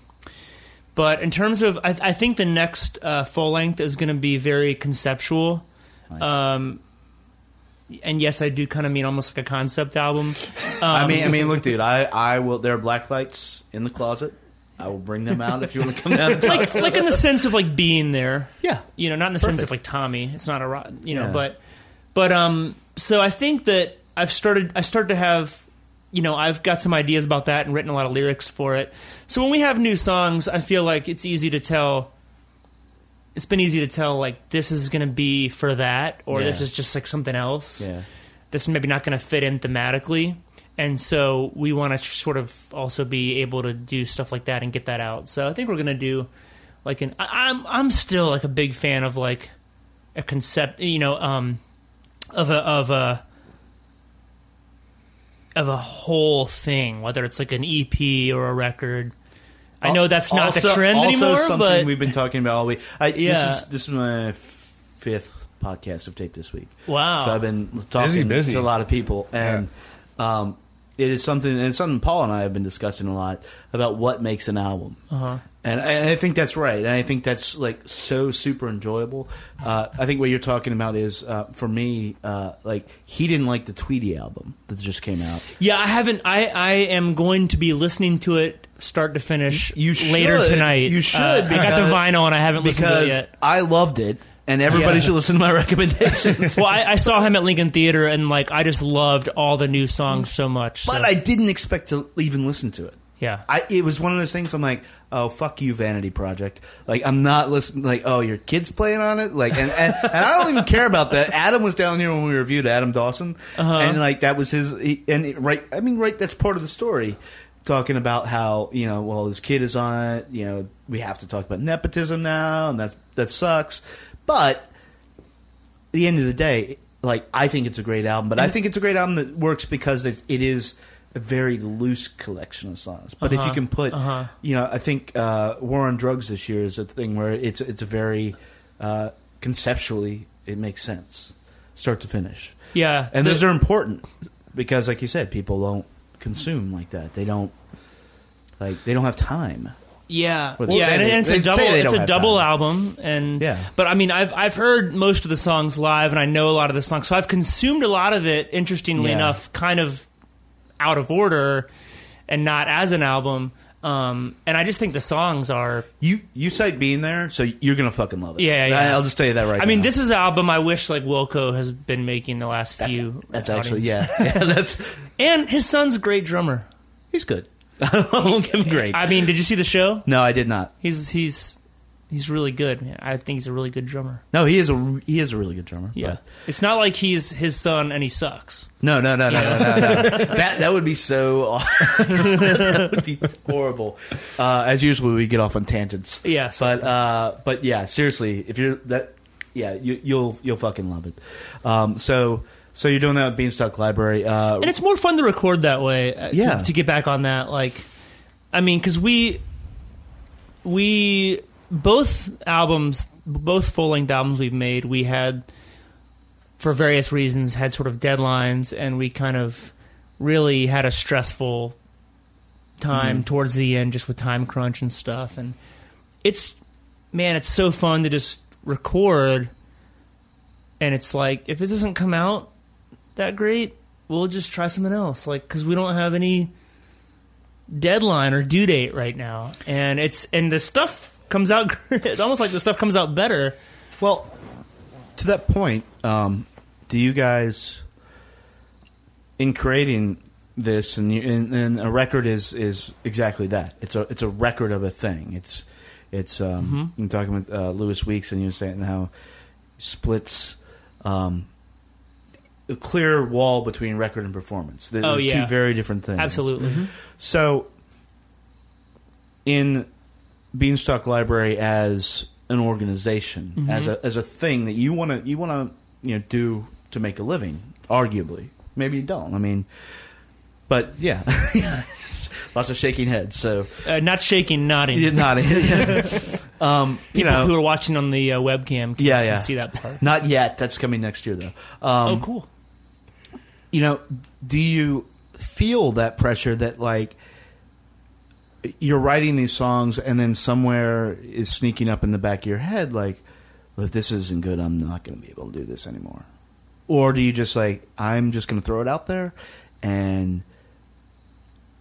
Speaker 5: but in terms of, I, I think the next uh, full length is going to be very conceptual.
Speaker 1: Nice.
Speaker 5: Um, and yes, I do kind of mean almost like a concept album. Um,
Speaker 1: I mean, I mean, look, dude. I, I will. There are black lights in the closet. I will bring them out if you want to come down.
Speaker 5: Like like in the sense of like being there.
Speaker 1: yeah,
Speaker 5: you know, not in the sense of like Tommy. It's not a you know,
Speaker 1: Yeah.
Speaker 5: but but um. So I think that I've started. I start to have, you know, I've got some ideas about that and written a lot of lyrics for it. So when we have new songs, I feel like it's easy to tell. It's been easy to tell like this is going to be for that, or this is just like something else.
Speaker 1: yeah.
Speaker 5: This maybe not going to fit in thematically. And so we want to sort of also be able to do stuff like that and get that out. So I think we're going to do like an I, I'm I'm still like a big fan of like a concept, you know, um of a of a of a whole thing, whether it's like an EP or a record. I know that's not the trend
Speaker 1: also
Speaker 5: anymore,
Speaker 1: something
Speaker 5: but
Speaker 1: we've been talking about all week. I,
Speaker 5: Yeah.
Speaker 1: This is, this is my fifth podcast of tape this week.
Speaker 5: wow.
Speaker 1: So I've been talking
Speaker 6: busy.
Speaker 1: to a lot of people, and um, it is something, and it's something Paul and I have been discussing a lot about what makes an album.
Speaker 5: uh-huh.
Speaker 1: And I, and I think that's right, and I think that's like so super enjoyable. Uh, I think what you're talking about is, uh, for me, uh, like he didn't like the Tweedy album that just came out.
Speaker 5: Yeah, I haven't. I I am going to be listening to it start to finish.
Speaker 1: You should.
Speaker 5: later tonight.
Speaker 1: You should,
Speaker 5: Uh, I got the vinyl and I haven't listened to it yet.
Speaker 1: I loved it, and everybody
Speaker 5: Yeah.
Speaker 1: should listen to my [laughs] recommendations.
Speaker 5: Well, I, I saw him at Lincoln Theater and like I just loved all the new songs so much.
Speaker 1: but
Speaker 5: so-
Speaker 1: I didn't expect to even listen to it.
Speaker 5: Yeah,
Speaker 1: I, it was one of those things. I'm like, oh fuck you, Vanity Project. Like I'm not listening. Like oh, your kids playing on it. Like and, and, and I don't even care about that. Adam was down here when we reviewed Adam Dawson,
Speaker 5: Uh-huh.
Speaker 1: and like that was his. He, and it- right, I mean, right, that's part of the story. Talking about how you know, well, his kid is on it. You know, we have to talk about nepotism now, and that that sucks. But at the end of the day, like I think it's a great album, but I think it's a great album that works because it, it is a very loose collection of songs. But if you
Speaker 5: Uh-huh,
Speaker 1: can put,
Speaker 5: uh-huh.
Speaker 1: you know, I think uh, War on Drugs this year is a thing where it's it's a very uh, conceptually it makes sense, start to finish,
Speaker 5: yeah.
Speaker 1: and
Speaker 5: The-
Speaker 1: those are important because, like you said, people don't consume like that. They don't like they don't have time.
Speaker 5: Yeah,
Speaker 1: Well,
Speaker 5: yeah, and,
Speaker 1: they-
Speaker 5: and it's a double. It's a double
Speaker 1: time.
Speaker 5: album, and
Speaker 1: Yeah.
Speaker 5: But I mean, I've I've heard most of the songs live, and I know a lot of the songs, so I've consumed a lot of it. Interestingly
Speaker 1: Yeah.
Speaker 5: enough, kind of out of order, and not as an album. Um, and I just think the songs are.
Speaker 1: You you cite being there, so you're gonna fucking love it.
Speaker 5: Yeah, yeah.
Speaker 1: I'll just tell you that right.
Speaker 5: I mean, this is the album I wish like Wilco has been making the last few.
Speaker 1: That's actually yeah, [laughs] yeah. That's
Speaker 5: And his son's a great drummer.
Speaker 1: he's good. [laughs] I won't give him great.
Speaker 5: I mean, did you see the show?
Speaker 1: no, I did not.
Speaker 5: He's he's he's really good. man. I think he's a really good drummer.
Speaker 1: No, he is a he is a really good drummer.
Speaker 5: Yeah,
Speaker 1: but-
Speaker 5: it's not like he's his son and he sucks.
Speaker 1: No, no, no, no, no, no, no. [laughs] that that would be so. [laughs] that would be horrible. Uh, as usual, we get off on tangents.
Speaker 5: Yes.
Speaker 1: but uh, but yeah, seriously, if you're that, yeah, you, you'll you'll fucking love it. Um, so so you're doing that with Beanstalk Library. Uh,
Speaker 5: and it's more fun to record that way. uh, to-
Speaker 1: Yeah.
Speaker 5: To, get back on that, like, I mean, because we we both albums, both full length albums we've made, we had for various reasons had sort of deadlines, and we kind of really had a stressful time mm-hmm. towards the end, just with time crunch and stuff. And it's man, it's so fun to just record. And it's like if it doesn't come out that great, we'll just try something else. Like because we don't have any deadline or due date right now, and it's and the stuff comes out. [laughs] it's almost like the stuff comes out better.
Speaker 1: well, to that point, um, do you guys, in creating this, and, you, and, and a record is is exactly that. It's a it's a record of a thing. It's it's um, I'm talking with uh, Lewis Weeks, and you were saying how splits. Um, a clear wall between record and performance. They're
Speaker 5: Oh,
Speaker 1: two
Speaker 5: yeah.
Speaker 1: very different things.
Speaker 5: Absolutely.
Speaker 1: So, in Beanstalk Library as an organization, as a as a thing that you want to you want to you know do to make a living, arguably, maybe you don't. I mean, but yeah, [laughs] lots of shaking heads. So
Speaker 5: Uh, not shaking, nodding.
Speaker 1: you're nodding. [laughs] um, you
Speaker 5: People
Speaker 1: know,
Speaker 5: who are watching on the uh, webcam can,
Speaker 1: Yeah,
Speaker 5: can
Speaker 1: yeah.
Speaker 5: see that part.
Speaker 1: not yet. That's coming next year, though. Um,
Speaker 5: oh, cool.
Speaker 1: you know, do you feel that pressure that like you're writing these songs and then somewhere is sneaking up in the back of your head like, well, if this isn't good, I'm not going to be able to do this anymore. Or do you just like, I'm just going to throw it out there and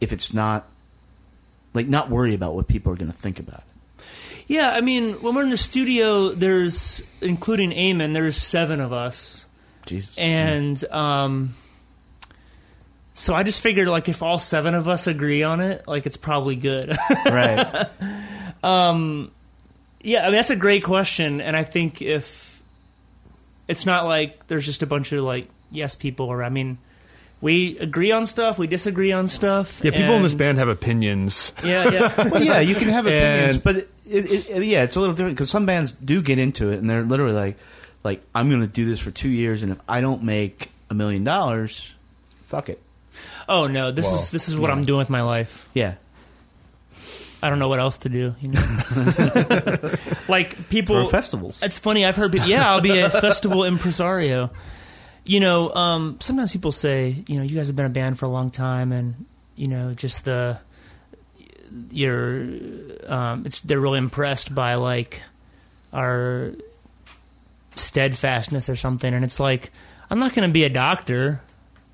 Speaker 1: if it's not like not worry about what people are going to think about it.
Speaker 5: Yeah, I mean, when we're in the studio, there's including Eamon, there's seven of us,
Speaker 1: Jesus.
Speaker 5: and um, so I just figured like if all seven of us agree on it, like it's probably good. [laughs]
Speaker 1: right.
Speaker 5: Um, yeah, I mean that's a great question, and I think if it's not like there's just a bunch of like yes people, or I mean. We agree on stuff. We disagree on stuff.
Speaker 6: Yeah, people in this band have opinions.
Speaker 5: Yeah, yeah. [laughs]
Speaker 1: well, yeah, you can have opinions,
Speaker 6: And-
Speaker 1: but it, it, it, yeah, it's a little different because some bands do get into it and they're literally like, like I'm going to do this for two years, and if I don't make a million dollars, fuck it.
Speaker 5: Oh no, this is this is what I'm doing with my life.
Speaker 1: Yeah,
Speaker 5: I don't know what else to do. You know, [laughs] like people.
Speaker 1: for festivals.
Speaker 5: It's funny. I've heard. people, Yeah, I'll be a [laughs] festival impresario. You know, um, sometimes people say, you know, you guys have been a band for a long time, and you know, just the you're. Um, it's they're really impressed by like our steadfastness or something, and it's like I'm not going to be a doctor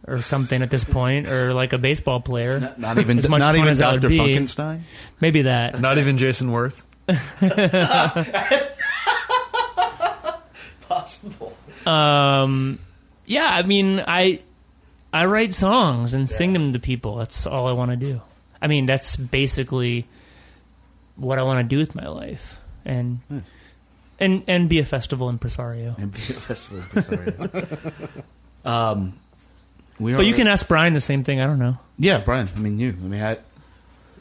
Speaker 5: or something at this point, or like a baseball player.
Speaker 1: Not, not even [laughs]
Speaker 5: As much
Speaker 1: not
Speaker 5: fun
Speaker 1: even
Speaker 5: as that would
Speaker 1: Dr.
Speaker 5: be.
Speaker 1: Funkenstein.
Speaker 5: Maybe that. [laughs]
Speaker 6: Not even Jayson Werth. [laughs]
Speaker 1: Possible.
Speaker 5: Um, yeah, I mean, I I write songs and sing them to people. That's all I want to do. I mean, that's basically what I want to do with my life, and and and be a festival impresario.
Speaker 1: And be a festival impresario. um, we are,
Speaker 5: But you can ask Brian the same thing. I don't know.
Speaker 1: yeah, Brian. I mean, you. I mean, I,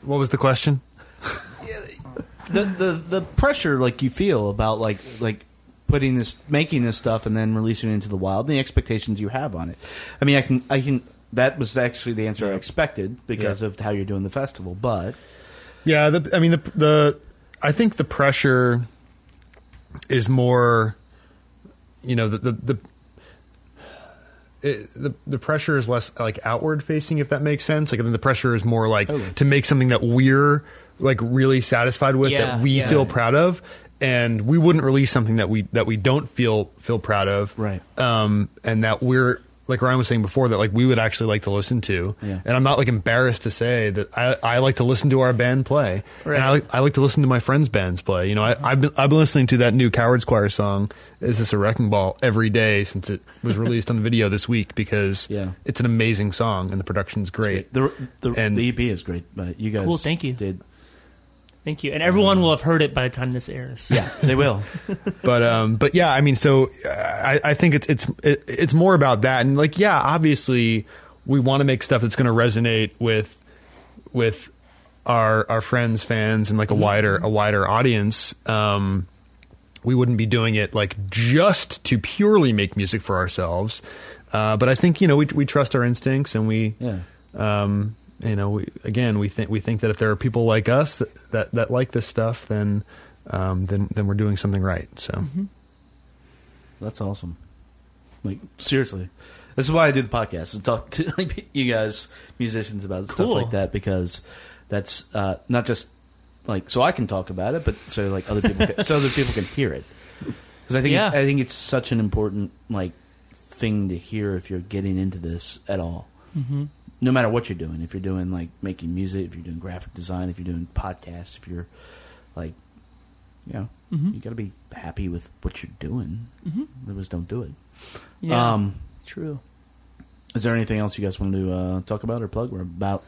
Speaker 6: What was the question? [laughs]
Speaker 1: the the the pressure like you feel about like like putting this making this stuff and then releasing it into the wild and the expectations you have on it i mean i can i can that was actually the answer i expected because
Speaker 6: Yeah.
Speaker 1: of how you're doing the festival but
Speaker 6: Yeah, the, I mean the the I think the pressure is more, you know, the the the. It, the the pressure is less like outward facing, if that makes sense. Like, I think the pressure is more like
Speaker 1: Totally.
Speaker 6: to make something that we're like really satisfied with,
Speaker 5: Yeah,
Speaker 6: that we
Speaker 5: yeah.
Speaker 6: feel proud of, and we wouldn't release something that we that we don't feel feel proud of,
Speaker 1: Right.
Speaker 6: Um, and that we're like Ryan was saying before that like we would actually like to listen to.
Speaker 1: Yeah.
Speaker 6: And I'm not like embarrassed to say that I, I like to listen to our band play.
Speaker 5: Right.
Speaker 6: And I like I like to listen to my friends' bands play. You know, I, mm-hmm. I've been I've been listening to that new Coward's Choir song, Is This a Wrecking Ball, every day since it was released on the video this week because [laughs]
Speaker 1: Yeah.
Speaker 6: it's an amazing song and the production's great.
Speaker 1: The the,
Speaker 6: And-
Speaker 1: the EP is great, but you guys
Speaker 5: Cool, thank you.
Speaker 1: Did
Speaker 5: Thank you. And everyone will have heard it by the time this airs.
Speaker 1: yeah, they will. [laughs]
Speaker 6: but um but yeah i mean so uh, i i think it's it's it, it's more about that and like yeah obviously we want to make stuff that's going to resonate with with our our friends fans and like a wider a wider audience um we wouldn't be doing it like just to purely make music for ourselves uh but i think you know we we trust our instincts and we
Speaker 1: Yeah.
Speaker 6: um, you know, we, again, we think we think that if there are people like us that that, that like this stuff, then um, then then we're doing something right. So
Speaker 1: That's awesome. Like seriously, this is why I do the podcast to talk to [laughs] like you guys, musicians, about stuff like that because that's uh, not just like so I can talk about it, but so like other people, can, so other people can hear it. Because I think
Speaker 5: Yeah.
Speaker 1: I think it's such an important like thing to hear if you're getting into this at all. Mm-hmm. No matter what you're doing, if you're doing like making music, if you're doing graphic design, if you're doing podcasts, if you're like, you know, you got to be happy with what you're doing. Mm-hmm. Otherwise, don't do it.
Speaker 5: Yeah.
Speaker 1: Um,
Speaker 5: True.
Speaker 1: is there anything else you guys want to uh, talk about or plug? We're about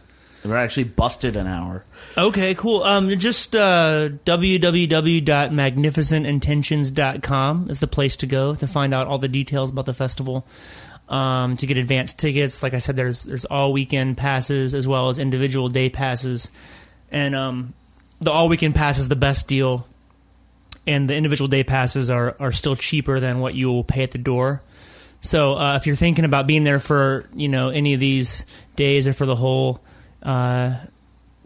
Speaker 1: we're actually busted an hour.
Speaker 5: Okay, cool. Um, just uh, www.magnificentintentions.com is the place to go to find out all the details about the festival. Um, to get advanced tickets, like I said, there's there's all weekend passes as well as individual day passes, and um, the all weekend pass is the best deal, and the individual day passes are are still cheaper than what you will pay at the door. So uh, if you're thinking about being there for you know any of these days or for the whole uh,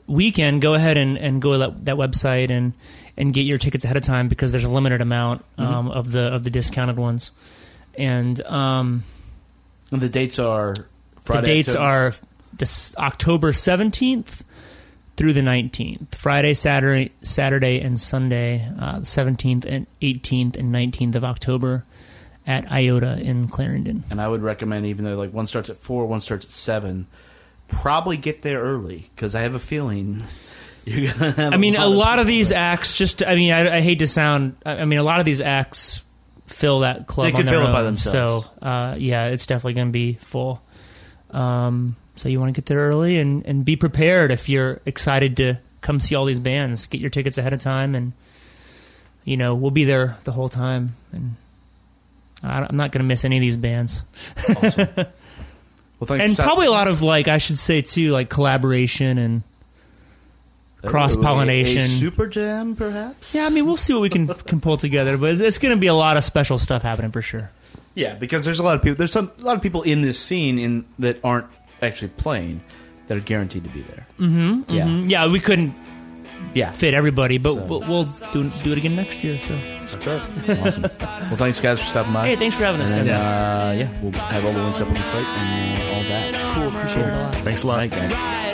Speaker 5: weekend, go ahead and, and go to that, that website and, and get your tickets ahead of time because there's a limited amount um, of the of the discounted ones. And um,
Speaker 1: And the dates are Friday.
Speaker 5: the dates
Speaker 1: October-
Speaker 5: are this October 17th through the 19th. Friday, Saturday, Saturday, and Sunday, uh, the 17th and 18th and 19th of October at IOTA in Clarendon.
Speaker 1: and I would recommend even though like one starts at four, one starts at seven. Probably get there early because I have a feeling [laughs] you're gonna. Have
Speaker 5: I mean, a lot of
Speaker 1: people
Speaker 5: these acts. Just, I mean, I, I hate to sound. I mean, a lot of these acts fill that club.
Speaker 1: They could fill it by
Speaker 5: own.
Speaker 1: themselves.
Speaker 5: So, uh, yeah, it's definitely going to be full. Um, so you want to get there early and and be prepared if you're excited to come see all these bands. Get your tickets ahead of time, and you know we'll be there the whole time. And I, I'm not going to miss any of these bands. [laughs]
Speaker 1: Well, thanks
Speaker 5: and probably a lot of like I should say too, like collaboration and cross-pollination.
Speaker 1: A, a super jam, perhaps.
Speaker 5: Yeah, I mean, we'll see what we can [laughs] can pull together, but it's, it's going to be a lot of special stuff happening for sure.
Speaker 1: Yeah, because there's a lot of people. There's some a lot of people in this scene in that aren't actually playing that are guaranteed to be there. Mm-hmm. Yeah,
Speaker 5: Mm, Yeah, we couldn't
Speaker 1: yeah.
Speaker 5: fit everybody, but
Speaker 1: So-
Speaker 5: we'll, we'll do do it again next year. So,
Speaker 1: That's right. awesome. Well, thanks guys for stopping by.
Speaker 5: hey, thanks for having us,
Speaker 1: And
Speaker 5: guys.
Speaker 1: uh, yeah, we'll have all the links up on the site and uh, all that.
Speaker 5: cool, appreciate it a lot.
Speaker 6: thanks a lot.
Speaker 1: right, guys.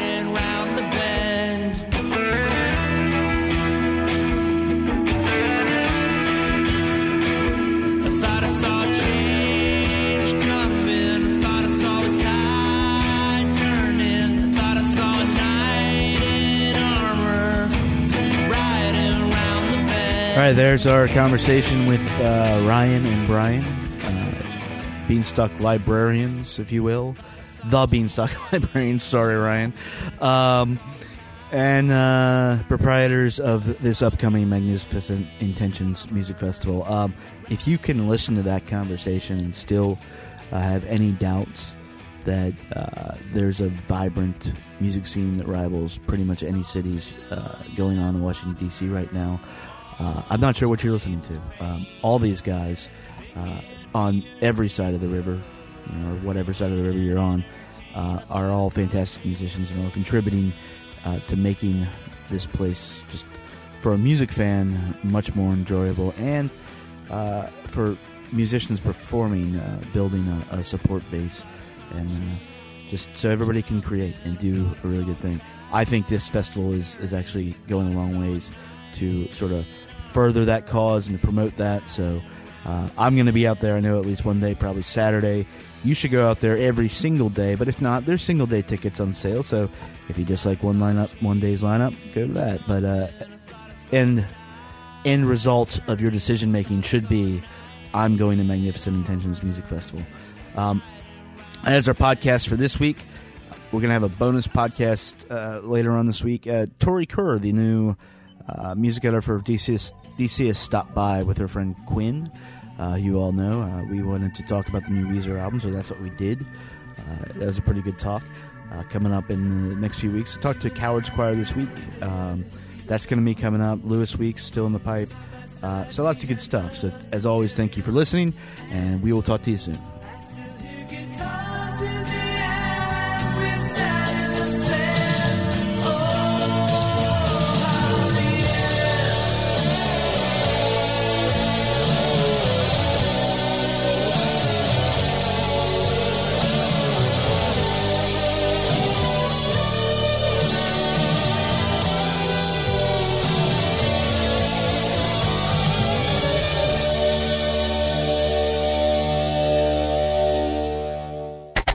Speaker 1: All right, there's our conversation with uh, Ryan and Brian, uh, Beanstalk librarians, if you will, the Beanstalk [laughs] librarians. Sorry, Ryan, um, and uh, proprietors of this upcoming Magnificent Intentions Music Festival. Um, if you can listen to that conversation and still uh, have any doubts that uh, there's a vibrant music scene that rivals pretty much any cities uh, going on in Washington D.C. right now. Uh, I'm not sure what you're listening to. Um, all these guys uh, on every side of the river, you know, or whatever side of the river you're on, uh, are all fantastic musicians and are contributing uh, to making this place just for a music fan much more enjoyable and uh, for musicians performing, uh, building a, a support base and just so everybody can create and do a really good thing. I think this festival is, is actually going a long ways to sort of further that cause and to promote that. So Uh, I'm going to be out there. I know at least one day, probably Saturday. You should go out there every single day. But if not, there's single day tickets on sale. So if you just like one lineup, one day's lineup, go to that. But uh, end end result of your decision making should be, I'm going to Magnificent Intentions Music Festival. Um, as our podcast for this week, we're going to have a bonus podcast uh, later on this week. Uh, Tori Kerr, the new uh, music editor for DC, DC, has stopped by with her friend Quinn. Uh, you all know uh, we wanted to talk about the new Weezer album, so that's what we did. Uh, that was a pretty good talk. Uh, coming up in the next few weeks, talk to Coward's Choir this week. Um, that's going to be coming up. Lewis Weeks still in the pipe. Uh, so lots of good stuff. So as always, thank you for listening, and we will talk to you soon.